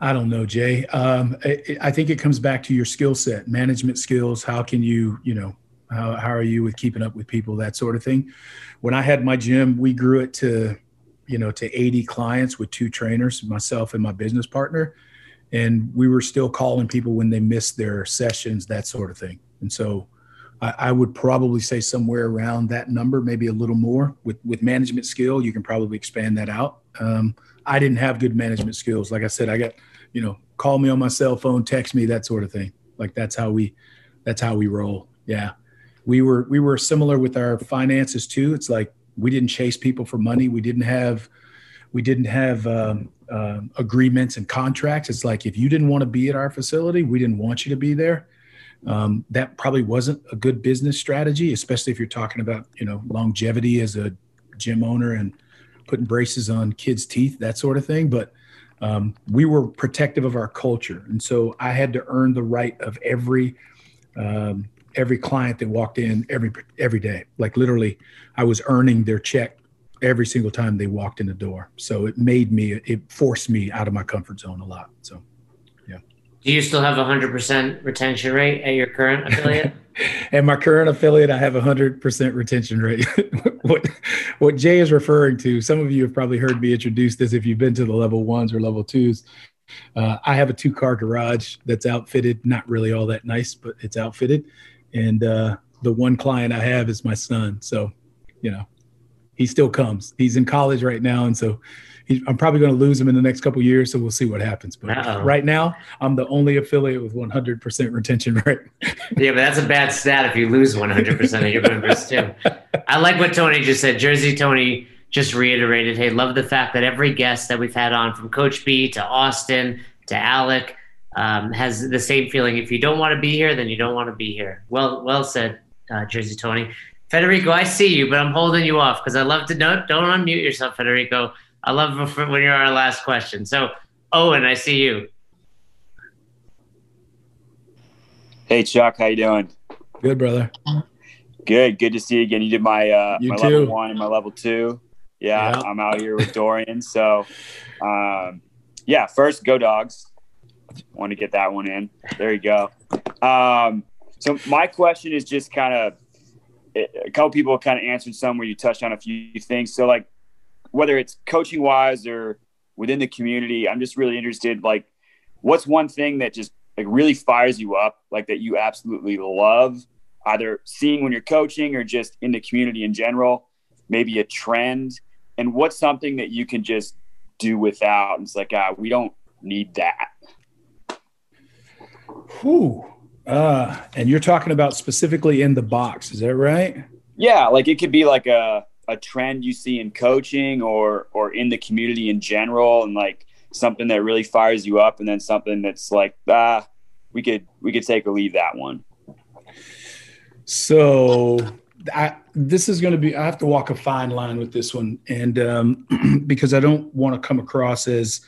I don't know, Jay. Um, I, I, think it comes back to your skill set, management skills. How can you, you know, how, how are you with keeping up with people, that sort of thing. When I had my gym, we grew it to, you know, to 80 clients with two trainers, myself and my business partner. And we were still calling people when they missed their sessions, that sort of thing. And so I, I would probably say somewhere around that number, maybe a little more with, with management skill, you can probably expand that out. Um, I didn't have good management skills. Like I said, I got, you know, call me on my cell phone, text me, that sort of thing. Like that's how we, that's how we roll. Yeah we were we were similar with our finances too. It's like we didn't chase people for money. We didn't have we didn't have um, uh, agreements and contracts. It's like if you didn't want to be at our facility, we didn't want you to be there. Um, that probably wasn't a good business strategy, especially if you're talking about you know longevity as a gym owner and putting braces on kids' teeth, that sort of thing. But um, we were protective of our culture, and so I had to earn the right of every um, every client that walked in every every day. Like literally, I was earning their check every single time they walked in the door. So it made me, it forced me out of my comfort zone a lot. So. Do you still have a hundred percent retention rate at your current affiliate? at my current affiliate, I have a hundred percent retention rate. what what Jay is referring to, some of you have probably heard me introduce this if you've been to the level ones or level twos. Uh, I have a two car garage that's outfitted, not really all that nice, but it's outfitted and uh, the one client I have is my son. So, you know, he still comes. He's in college right now, and so he, I'm probably going to lose him in the next couple years. So we'll see what happens. But Uh-oh. right now, I'm the only affiliate with 100% retention rate. yeah, but that's a bad stat if you lose 100% of your members too. I like what Tony just said. Jersey Tony just reiterated, "Hey, love the fact that every guest that we've had on, from Coach B to Austin to Alec." um, has the same feeling. If you don't want to be here, then you don't want to be here. Well, well said, uh, Jersey Tony. Federico, I see you, but I'm holding you off because I love to know. Don't unmute yourself, Federico. I love when you're our last question. So, Owen, I see you. Hey, Chuck, how you doing? Good, brother. Good. Good to see you again. You did my uh, you my too. level one and my level two. Yeah, yeah, I'm out here with Dorian. So, um, yeah, first, go dogs want to get that one in. There you go. Um, so my question is just kind of a couple people kind of answered some where you touched on a few things. So like whether it's coaching wise or within the community, I'm just really interested. Like, what's one thing that just like really fires you up, like that you absolutely love, either seeing when you're coaching or just in the community in general? Maybe a trend, and what's something that you can just do without? And it's like, ah, we don't need that. Whew. Uh, and you're talking about specifically in the box, is that right? Yeah, like it could be like a a trend you see in coaching or or in the community in general, and like something that really fires you up, and then something that's like ah, we could we could take or leave that one. So I, this is going to be I have to walk a fine line with this one, and um, because I don't want to come across as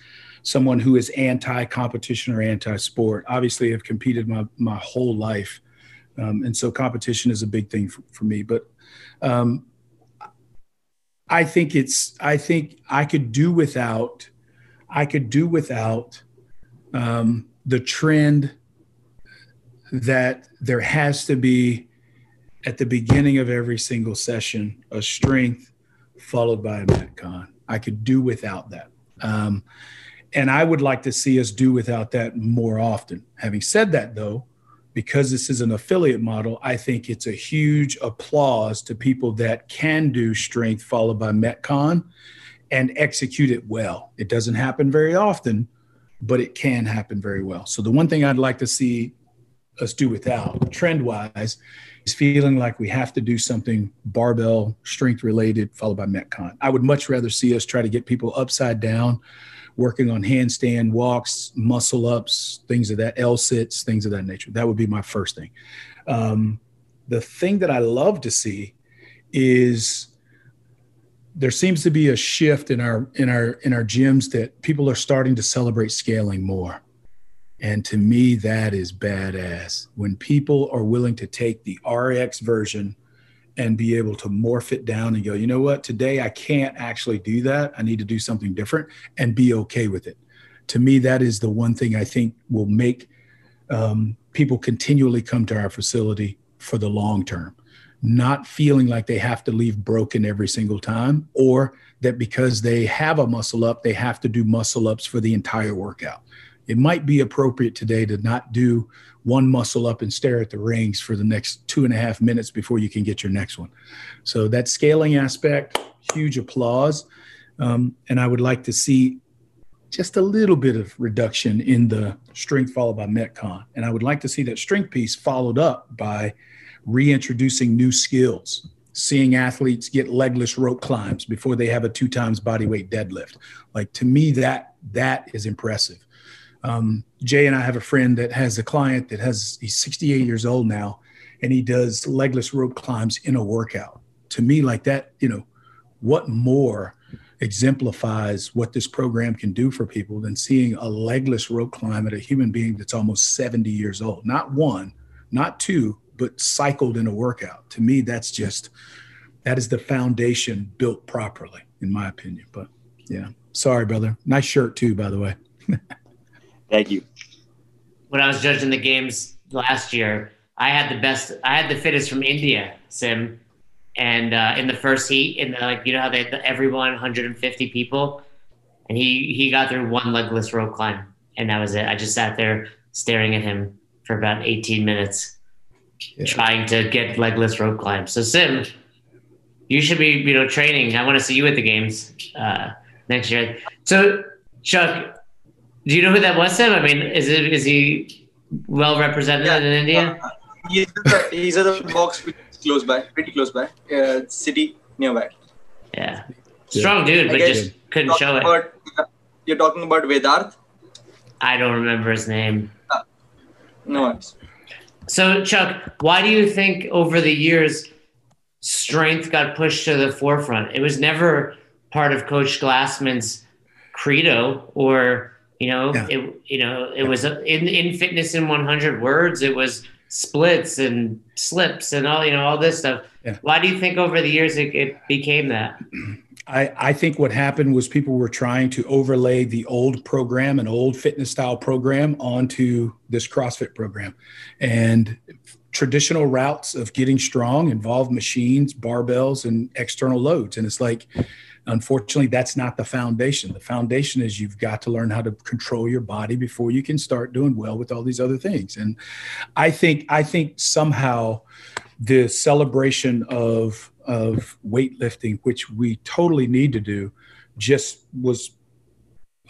someone who is anti-competition or anti-sport. Obviously, I've competed my my whole life, um, and so competition is a big thing for, for me. But um, I think it's I think I could do without I could do without um, the trend that there has to be at the beginning of every single session a strength followed by a metcon. I could do without that. Um, and I would like to see us do without that more often. Having said that, though, because this is an affiliate model, I think it's a huge applause to people that can do strength followed by Metcon and execute it well. It doesn't happen very often, but it can happen very well. So, the one thing I'd like to see us do without, trend wise, is feeling like we have to do something barbell strength related followed by Metcon. I would much rather see us try to get people upside down working on handstand walks, muscle ups, things of that, L sits, things of that nature. That would be my first thing. Um, the thing that I love to see is there seems to be a shift in our in our in our gyms that people are starting to celebrate scaling more. And to me, that is badass. When people are willing to take the RX version and be able to morph it down and go, you know what, today I can't actually do that. I need to do something different and be okay with it. To me, that is the one thing I think will make um, people continually come to our facility for the long term, not feeling like they have to leave broken every single time or that because they have a muscle up, they have to do muscle ups for the entire workout it might be appropriate today to not do one muscle up and stare at the rings for the next two and a half minutes before you can get your next one. So that scaling aspect, huge applause. Um, and I would like to see just a little bit of reduction in the strength followed by metcon and i would like to see that strength piece followed up by reintroducing new skills seeing athletes get legless rope climbs before they have a two times body weight deadlift like to me that that is impressive um, Jay and I have a friend that has a client that has, he's 68 years old now, and he does legless rope climbs in a workout. To me, like that, you know, what more exemplifies what this program can do for people than seeing a legless rope climb at a human being that's almost 70 years old? Not one, not two, but cycled in a workout. To me, that's just, that is the foundation built properly, in my opinion. But yeah, sorry, brother. Nice shirt, too, by the way. Thank you. When I was judging the games last year, I had the best. I had the fittest from India, Sim, and uh, in the first heat, in the, like you know how they everyone 150 people, and he he got through one legless rope climb, and that was it. I just sat there staring at him for about 18 minutes, yeah. trying to get legless rope climb. So Sim, you should be you know training. I want to see you at the games uh, next year. So Chuck, do you know who that was, Sam? I mean, is it is he well represented yeah. in India? Uh, he's, the, he's at the box close by, pretty close by, uh, city nearby. Yeah, strong dude, but just couldn't show about, it. You're talking about Vedarth? I don't remember his name. Uh, no worries. So, Chuck, why do you think over the years strength got pushed to the forefront? It was never part of Coach Glassman's credo or you know, yeah. it you know it was uh, in in fitness in 100 words. It was splits and slips and all you know all this stuff. Yeah. Why do you think over the years it, it became that? I, I think what happened was people were trying to overlay the old program, an old fitness style program, onto this CrossFit program. And traditional routes of getting strong involve machines, barbells, and external loads. And it's like, unfortunately that's not the foundation. The foundation is you've got to learn how to control your body before you can start doing well with all these other things. And i think i think somehow the celebration of of weightlifting which we totally need to do just was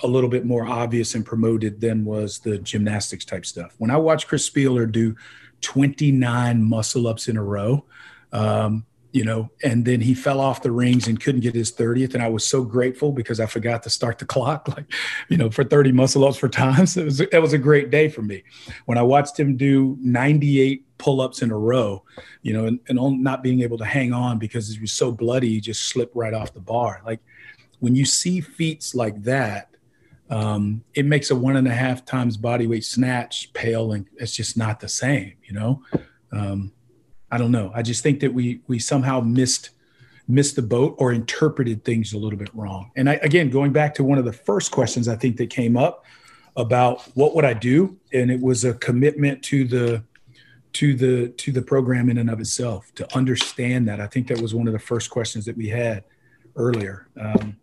a little bit more obvious and promoted than was the gymnastics type stuff. When i watched chris Spealler do 29 muscle ups in a row um, you know, and then he fell off the rings and couldn't get his 30th. And I was so grateful because I forgot to start the clock, like, you know, for 30 muscle ups for times. It was, it was a great day for me. When I watched him do 98 pull ups in a row, you know, and, and not being able to hang on because he was so bloody, he just slipped right off the bar. Like when you see feats like that, um, it makes a one and a half times body weight snatch pale and it's just not the same, you know? Um, I don't know. I just think that we we somehow missed missed the boat or interpreted things a little bit wrong. And I, again, going back to one of the first questions I think that came up about what would I do, and it was a commitment to the to the to the program in and of itself to understand that. I think that was one of the first questions that we had earlier. Um,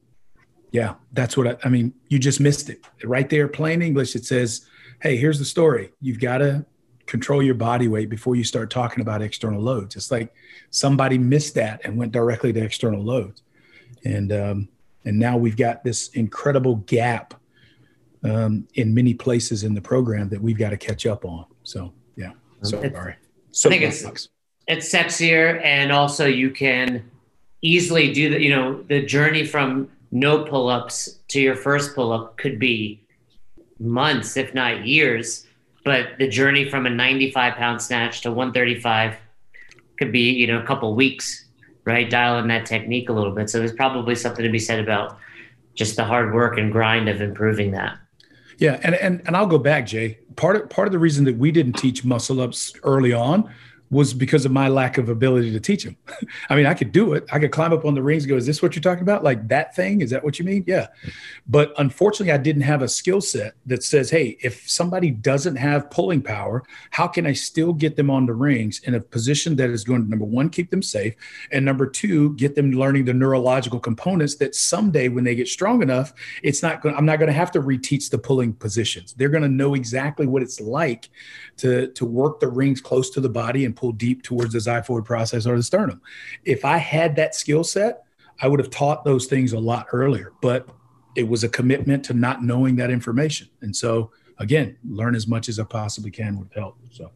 yeah, that's what I, I mean. You just missed it right there, plain English. It says, "Hey, here's the story. You've got to control your body weight before you start talking about external loads. It's like somebody missed that and went directly to external loads, and um, and now we've got this incredible gap um, in many places in the program that we've got to catch up on. So yeah, sorry. So I think it's it's sexier, and also you can easily do the you know the journey from no pull-ups to your first pull-up could be months, if not years but the journey from a 95 pound snatch to 135 could be you know a couple weeks right? Dial in that technique a little bit. So there's probably something to be said about just the hard work and grind of improving that. Yeah, and and and I'll go back, Jay. Part of part of the reason that we didn't teach muscle ups early on was because of my lack of ability to teach them. I mean, I could do it. I could climb up on the rings and go, is this what you're talking about? Like that thing? Is that what you mean? Yeah. But unfortunately, I didn't have a skill set that says, hey, if somebody doesn't have pulling power, how can I still get them on the rings in a position that is going to, number one, keep them safe, and number two, get them learning the neurological components that someday when they get strong enough, it's not going, I'm not going to have to reteach the pulling positions. They're going to know exactly what it's like to, to work the rings close to the body and pull deep towards the xiphoid process or the sternum. If I had that skill set, I would have taught those things a lot earlier, but it was a commitment to not knowing that information. And so, again, learn as much as I possibly can would help. So,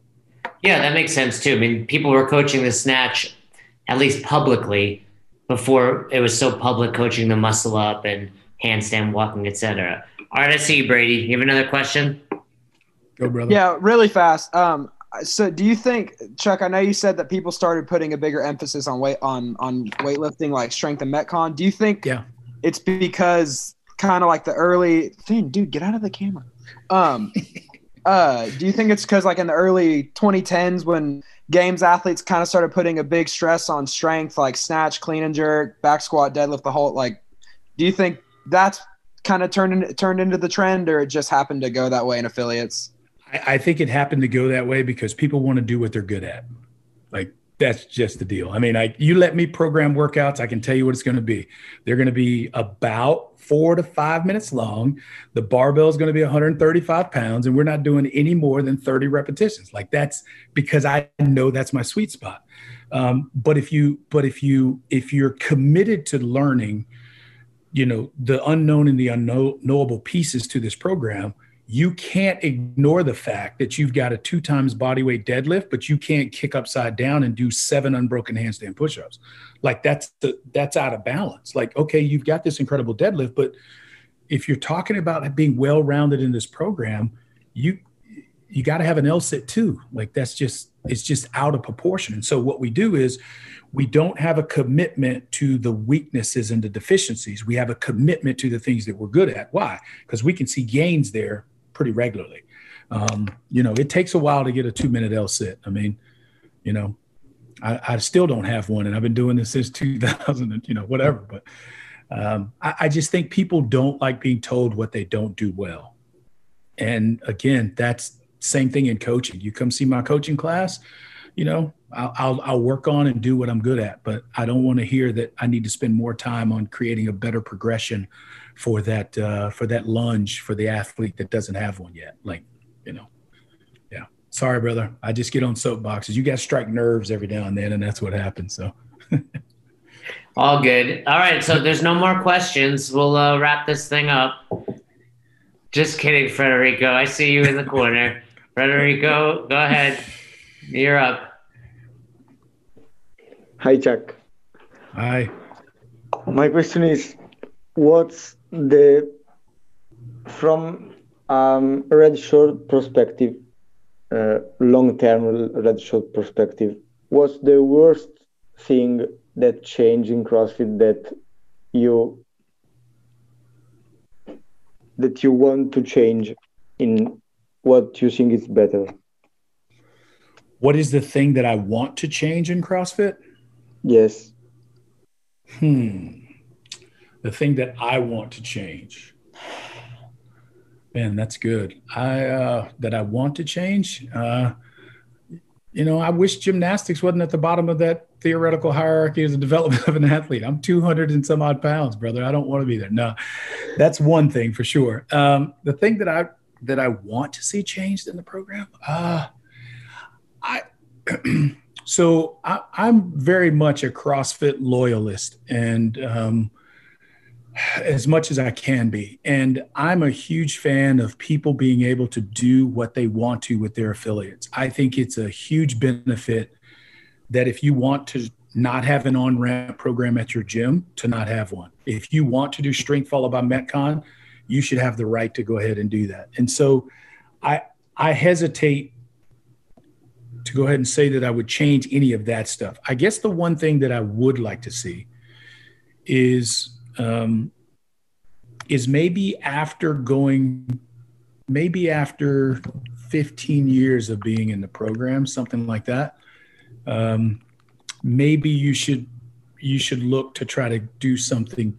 yeah, that makes sense too. I mean, people were coaching the snatch at least publicly before it was so public coaching the muscle up and handstand walking, etc. All right, I see you, Brady. You have another question? Go, brother. Yeah, really fast. Um, so do you think chuck i know you said that people started putting a bigger emphasis on weight on on weightlifting like strength and metcon. Do you think yeah. it's because kind of like the early thing dude get out of the camera. Um uh do you think it's because like in the early 2010s when games athletes kind of started putting a big stress on strength like snatch clean and jerk back squat deadlift the whole like do you think that's kind of turned in, turned into the trend or it just happened to go that way in affiliates I, I think it happened to go that way because people want to do what they're good at. Like that's just the deal. I mean, I you let me program workouts, I can tell you what it's going to be. They're going to be about four to five minutes long. The barbell is going to be 135 pounds, and we're not doing any more than 30 repetitions. Like that's because I know that's my sweet spot. Um, but if you but if you if you're committed to learning, you know the unknown and the unknowable pieces to this program, you can't ignore the fact that you've got a two times body weight deadlift, but you can't kick upside down and do seven unbroken handstand push-ups. Like that's the, that's out of balance. Like, okay, you've got this incredible deadlift, but if you're talking about being well-rounded in this program, you you got to have an L sit too. Like that's just it's just out of proportion. And so what we do is we don't have a commitment to the weaknesses and the deficiencies. We have a commitment to the things that we're good at. Why? Because we can see gains there pretty regularly. Um, you know, it takes a while to get a two minute L sit. I mean, you know, I, I, still don't have one, and I've been doing this since 2000, and you know, whatever. But um, I, I just think people don't like being told what they don't do well. And again, that's same thing in coaching. You come see my coaching class, you know, I'll, I'll, I'll work on and do what I'm good at, but I don't want to hear that I need to spend more time on creating a better progression for that uh, for that lunge for the athlete that doesn't have one yet. Like, you know, yeah. Sorry, brother. I just get on soapboxes. You guys strike nerves every now and then, and that's what happens. So. All good. All right. So there's no more questions. We'll uh, wrap this thing up. Just kidding, Federico. I see you in the corner. Federico, go ahead. You're up. Hi, Chuck. Hi. My question is what's the from um, red short perspective, uh, long-term red short perspective, what's the worst thing that changed in CrossFit that you that you want to change in what you think is better? What is the thing that I want to change in CrossFit? Yes. Hmm the thing that I want to change. Man, that's good. I uh, that I want to change. Uh, you know, I wish gymnastics wasn't at the bottom of that theoretical hierarchy as a development of an athlete. I'm 200 and some odd pounds, brother. I don't want to be there. No, that's one thing for sure. Um, the thing that I that I want to see changed in the program, uh, I. so I, am very much a CrossFit loyalist, and um, as much as I can be. And I'm a huge fan of people being able to do what they want to with their affiliates. I think it's a huge benefit that if you want to not have an on ramp program at your gym, to not have one. If you want to do strength followed by Metcon, you should have the right to go ahead and do that. And so I I hesitate to go ahead and say that I would change any of that stuff. I guess the one thing that I would like to see is um, is maybe after going, maybe after 15 years of being in the program, something like that. Um, maybe you should you should look to try to do something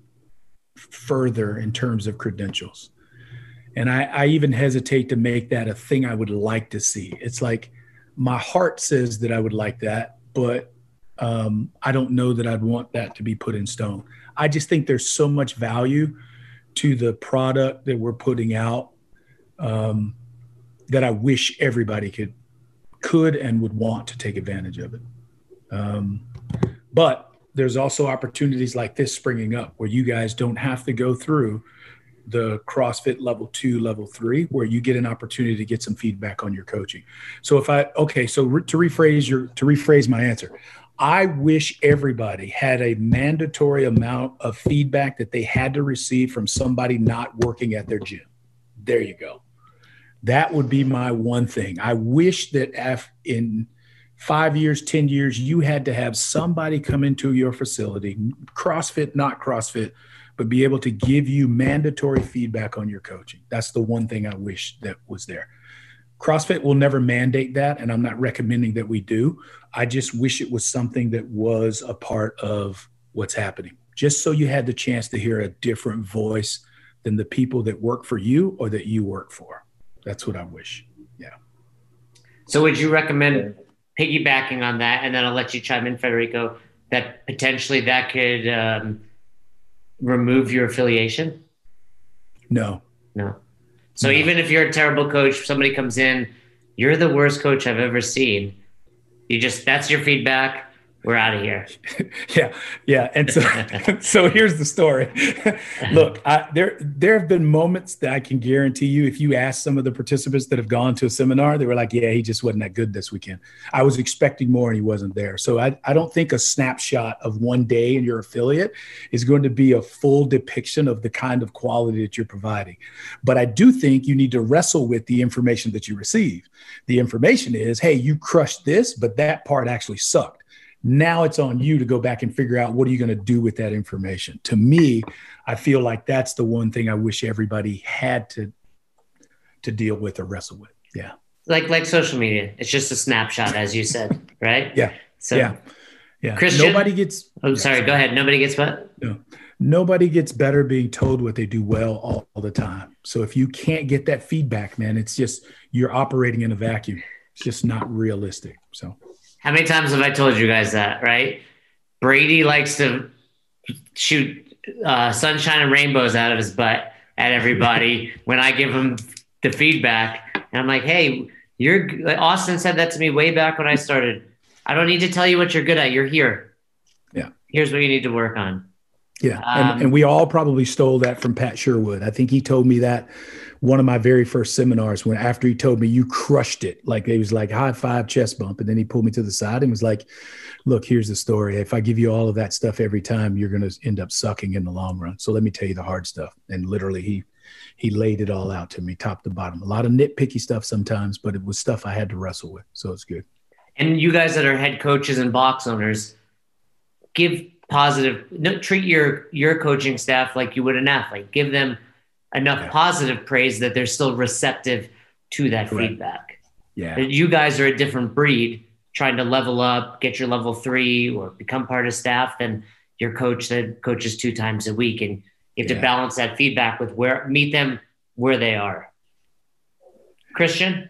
further in terms of credentials. And I, I even hesitate to make that a thing I would like to see. It's like my heart says that I would like that, but um, I don't know that I'd want that to be put in stone. I just think there's so much value to the product that we're putting out um, that I wish everybody could could and would want to take advantage of it. Um, but there's also opportunities like this springing up where you guys don't have to go through the CrossFit level two, level three, where you get an opportunity to get some feedback on your coaching. So if I okay, so re, to rephrase your to rephrase my answer, I wish everybody had a mandatory amount of feedback that they had to receive from somebody not working at their gym. There you go. That would be my one thing. I wish that in five years, 10 years, you had to have somebody come into your facility, CrossFit, not CrossFit, but be able to give you mandatory feedback on your coaching. That's the one thing I wish that was there. CrossFit will never mandate that, and I'm not recommending that we do. I just wish it was something that was a part of what's happening, just so you had the chance to hear a different voice than the people that work for you or that you work for. That's what I wish. Yeah. So, would you recommend piggybacking on that, and then I'll let you chime in, Federico, that potentially that could um, remove your affiliation? No. No. So no. even if you're a terrible coach, somebody comes in, you're the worst coach I've ever seen. You just that's your feedback we're out of here. yeah, yeah. And so, so here's the story. Look, I, there there have been moments that I can guarantee you, if you ask some of the participants that have gone to a seminar, they were like, "Yeah, he just wasn't that good this weekend. I was expecting more, and he wasn't there." So I I don't think a snapshot of one day in your affiliate is going to be a full depiction of the kind of quality that you're providing. But I do think you need to wrestle with the information that you receive. The information is, "Hey, you crushed this, but that part actually sucked." Now it's on you to go back and figure out what are you going to do with that information. To me, I feel like that's the one thing I wish everybody had to to deal with or wrestle with. Yeah. Like like social media. It's just a snapshot, as you said, right? Yeah. So yeah. Yeah. Christian, nobody gets Oh, yeah, sorry, go ahead. Nobody gets what? No. Nobody gets better being told what they do well all, all the time. So if you can't get that feedback, man, it's just you're operating in a vacuum. It's just not realistic. So how many times have I told you guys that, right? Brady likes to shoot uh, sunshine and rainbows out of his butt at everybody when I give him the feedback. And I'm like, hey, you're Austin said that to me way back when I started. I don't need to tell you what you're good at. You're here. Yeah. Here's what you need to work on. Yeah. Um, and, and we all probably stole that from Pat Sherwood. I think he told me that one of my very first seminars when after he told me you crushed it, like he was like high five chest bump. And then he pulled me to the side and was like, look, here's the story. If I give you all of that stuff every time, you're going to end up sucking in the long run. So let me tell you the hard stuff. And literally he, he laid it all out to me top to bottom. A lot of nitpicky stuff sometimes, but it was stuff I had to wrestle with. So it's good. And you guys that are head coaches and box owners, give positive, no, treat your, your coaching staff like you would an athlete. Give them enough yeah. positive praise that they're still receptive to that Correct. feedback. Yeah. That you guys are a different breed trying to level up, get your level three or become part of staff than your coach that coaches two times a week. And you have yeah. to balance that feedback with where meet them where they are. Christian?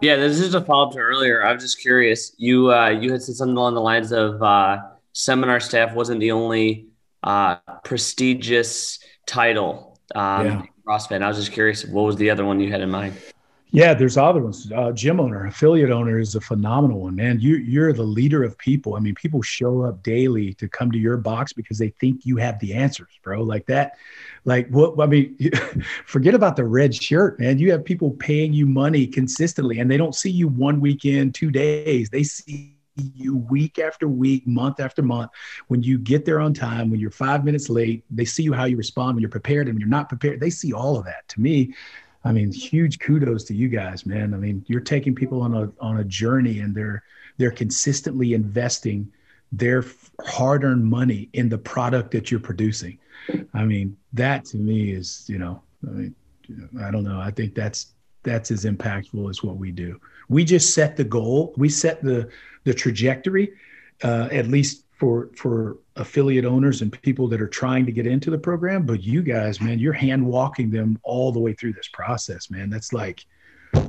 Yeah, this is a follow up to earlier. I was just curious. You uh, you had said something along the lines of uh, seminar staff wasn't the only uh, prestigious title um, yeah. CrossFit. I was just curious, what was the other one you had in mind? Yeah, there's other ones. Uh, gym owner, affiliate owner is a phenomenal one, man. You you're the leader of people. I mean, people show up daily to come to your box because they think you have the answers, bro. Like that, like what? I mean, forget about the red shirt, man. You have people paying you money consistently, and they don't see you one weekend, two days. They see you week after week, month after month. When you get there on time, when you're five minutes late, they see you how you respond when you're prepared and when you're not prepared. They see all of that. To me, I mean, huge kudos to you guys, man. I mean, you're taking people on a on a journey, and they're they're consistently investing their hard-earned money in the product that you're producing. I mean, that to me is, you know, I mean, I don't know. I think that's that's as impactful as what we do. We just set the goal. We set the the trajectory, uh, at least for for affiliate owners and people that are trying to get into the program. But you guys, man, you're hand walking them all the way through this process, man. That's like,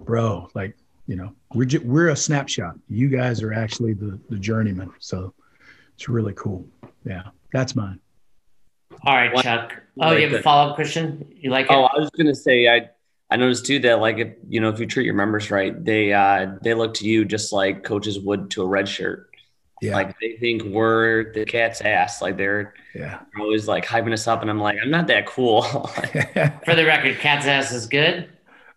bro, like you know, we're ju- we're a snapshot. You guys are actually the the journeyman. So it's really cool. Yeah, that's mine. All right, Chuck. Oh, you have a follow up question? You like it? Oh, I was gonna say I I noticed too that like if you know if you treat your members right, they uh they look to you just like coaches would to a red shirt. Yeah. Like they think we're the cat's ass. Like they're yeah always like hyping us up, and I'm like, I'm not that cool. For the record, cat's ass is good.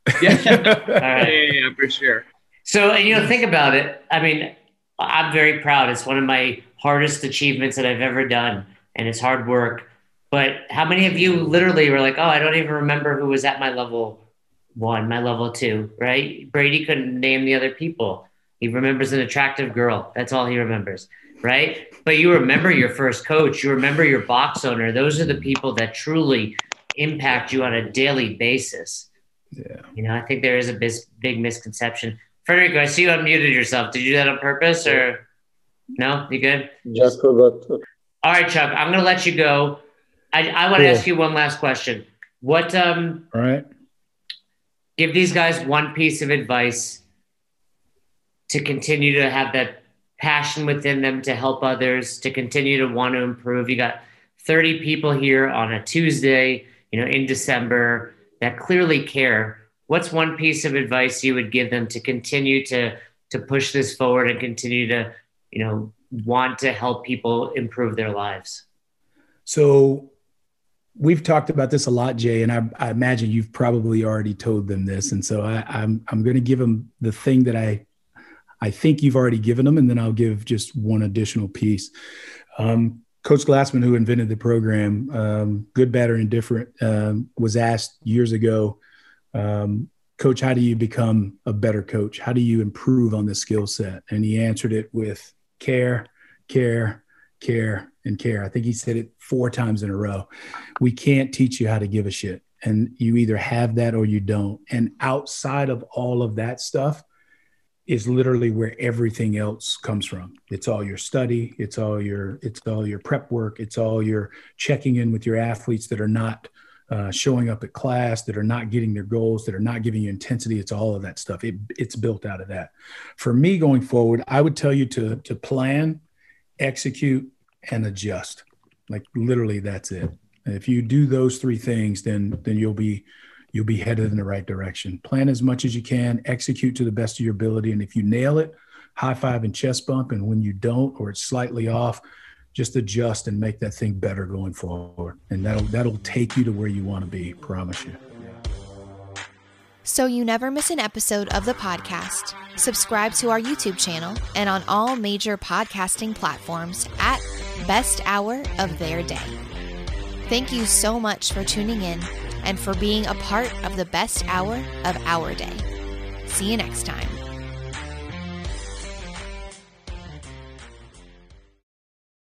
yeah. All right. yeah, yeah, for sure. So, and you know, think about it. I mean, I'm very proud. It's one of my hardest achievements that I've ever done, and it's hard work. But how many of you literally were like, oh, I don't even remember who was at my level one, my level two, right? Brady couldn't name the other people. He remembers an attractive girl. That's all he remembers, right? But you remember your first coach, you remember your box owner. Those are the people that truly impact you on a daily basis. Yeah. You know, I think there is a bis- big misconception. Federico, I see you unmuted yourself. Did you do that on purpose or no? You good? Just forgot. To... All right, Chuck, I'm going to let you go. I, I want to Cool. ask you one last question. What, um, All right. Give these guys one piece of advice to continue to have that passion within them to help others, to continue to want to improve. You got 30 people here on a Tuesday, you know, in December that clearly care. What's one piece of advice you would give them to continue to to push this forward and continue to, you know, want to help people improve their lives? So we've talked about this a lot, Jay, and I, I imagine you've probably already told them this. And so I, I'm I'm going to give them the thing that I I think you've already given them, and then I'll give just one additional piece. Um, Coach Glassman, who invented the program, um, good, bad, or indifferent, um, was asked years ago, um, Coach, how do you become a better coach? How do you improve on this skill set? And he answered it with care, care, care, and care. I think he said it four times in a row. We can't teach you how to give a shit. And you either have that or you don't. And outside of all of that stuff, is literally where everything else comes from. It's all your study, it's all your it's all your prep work, it's all your checking in with your athletes that are not uh, showing up at class, that are not getting their goals, that are not giving you intensity. It's all of that stuff. It, it's built out of that. For me going forward, I would tell you to to plan, execute, and adjust. Like literally, that's it. And if you do those three things, then then you'll be you'll be headed in the right direction. Plan as much as you can, execute to the best of your ability. And if you nail it, high five and chest bump. And when you don't, or it's slightly off, just adjust and make that thing better going forward. And that'll that'll take you to where you want to be, promise you. So you never miss an episode of the podcast. Subscribe to our YouTube channel and on all major podcasting platforms at Best Hour of Their Day. Thank you so much for tuning in and for being a part of the best hour of our day. See you next time.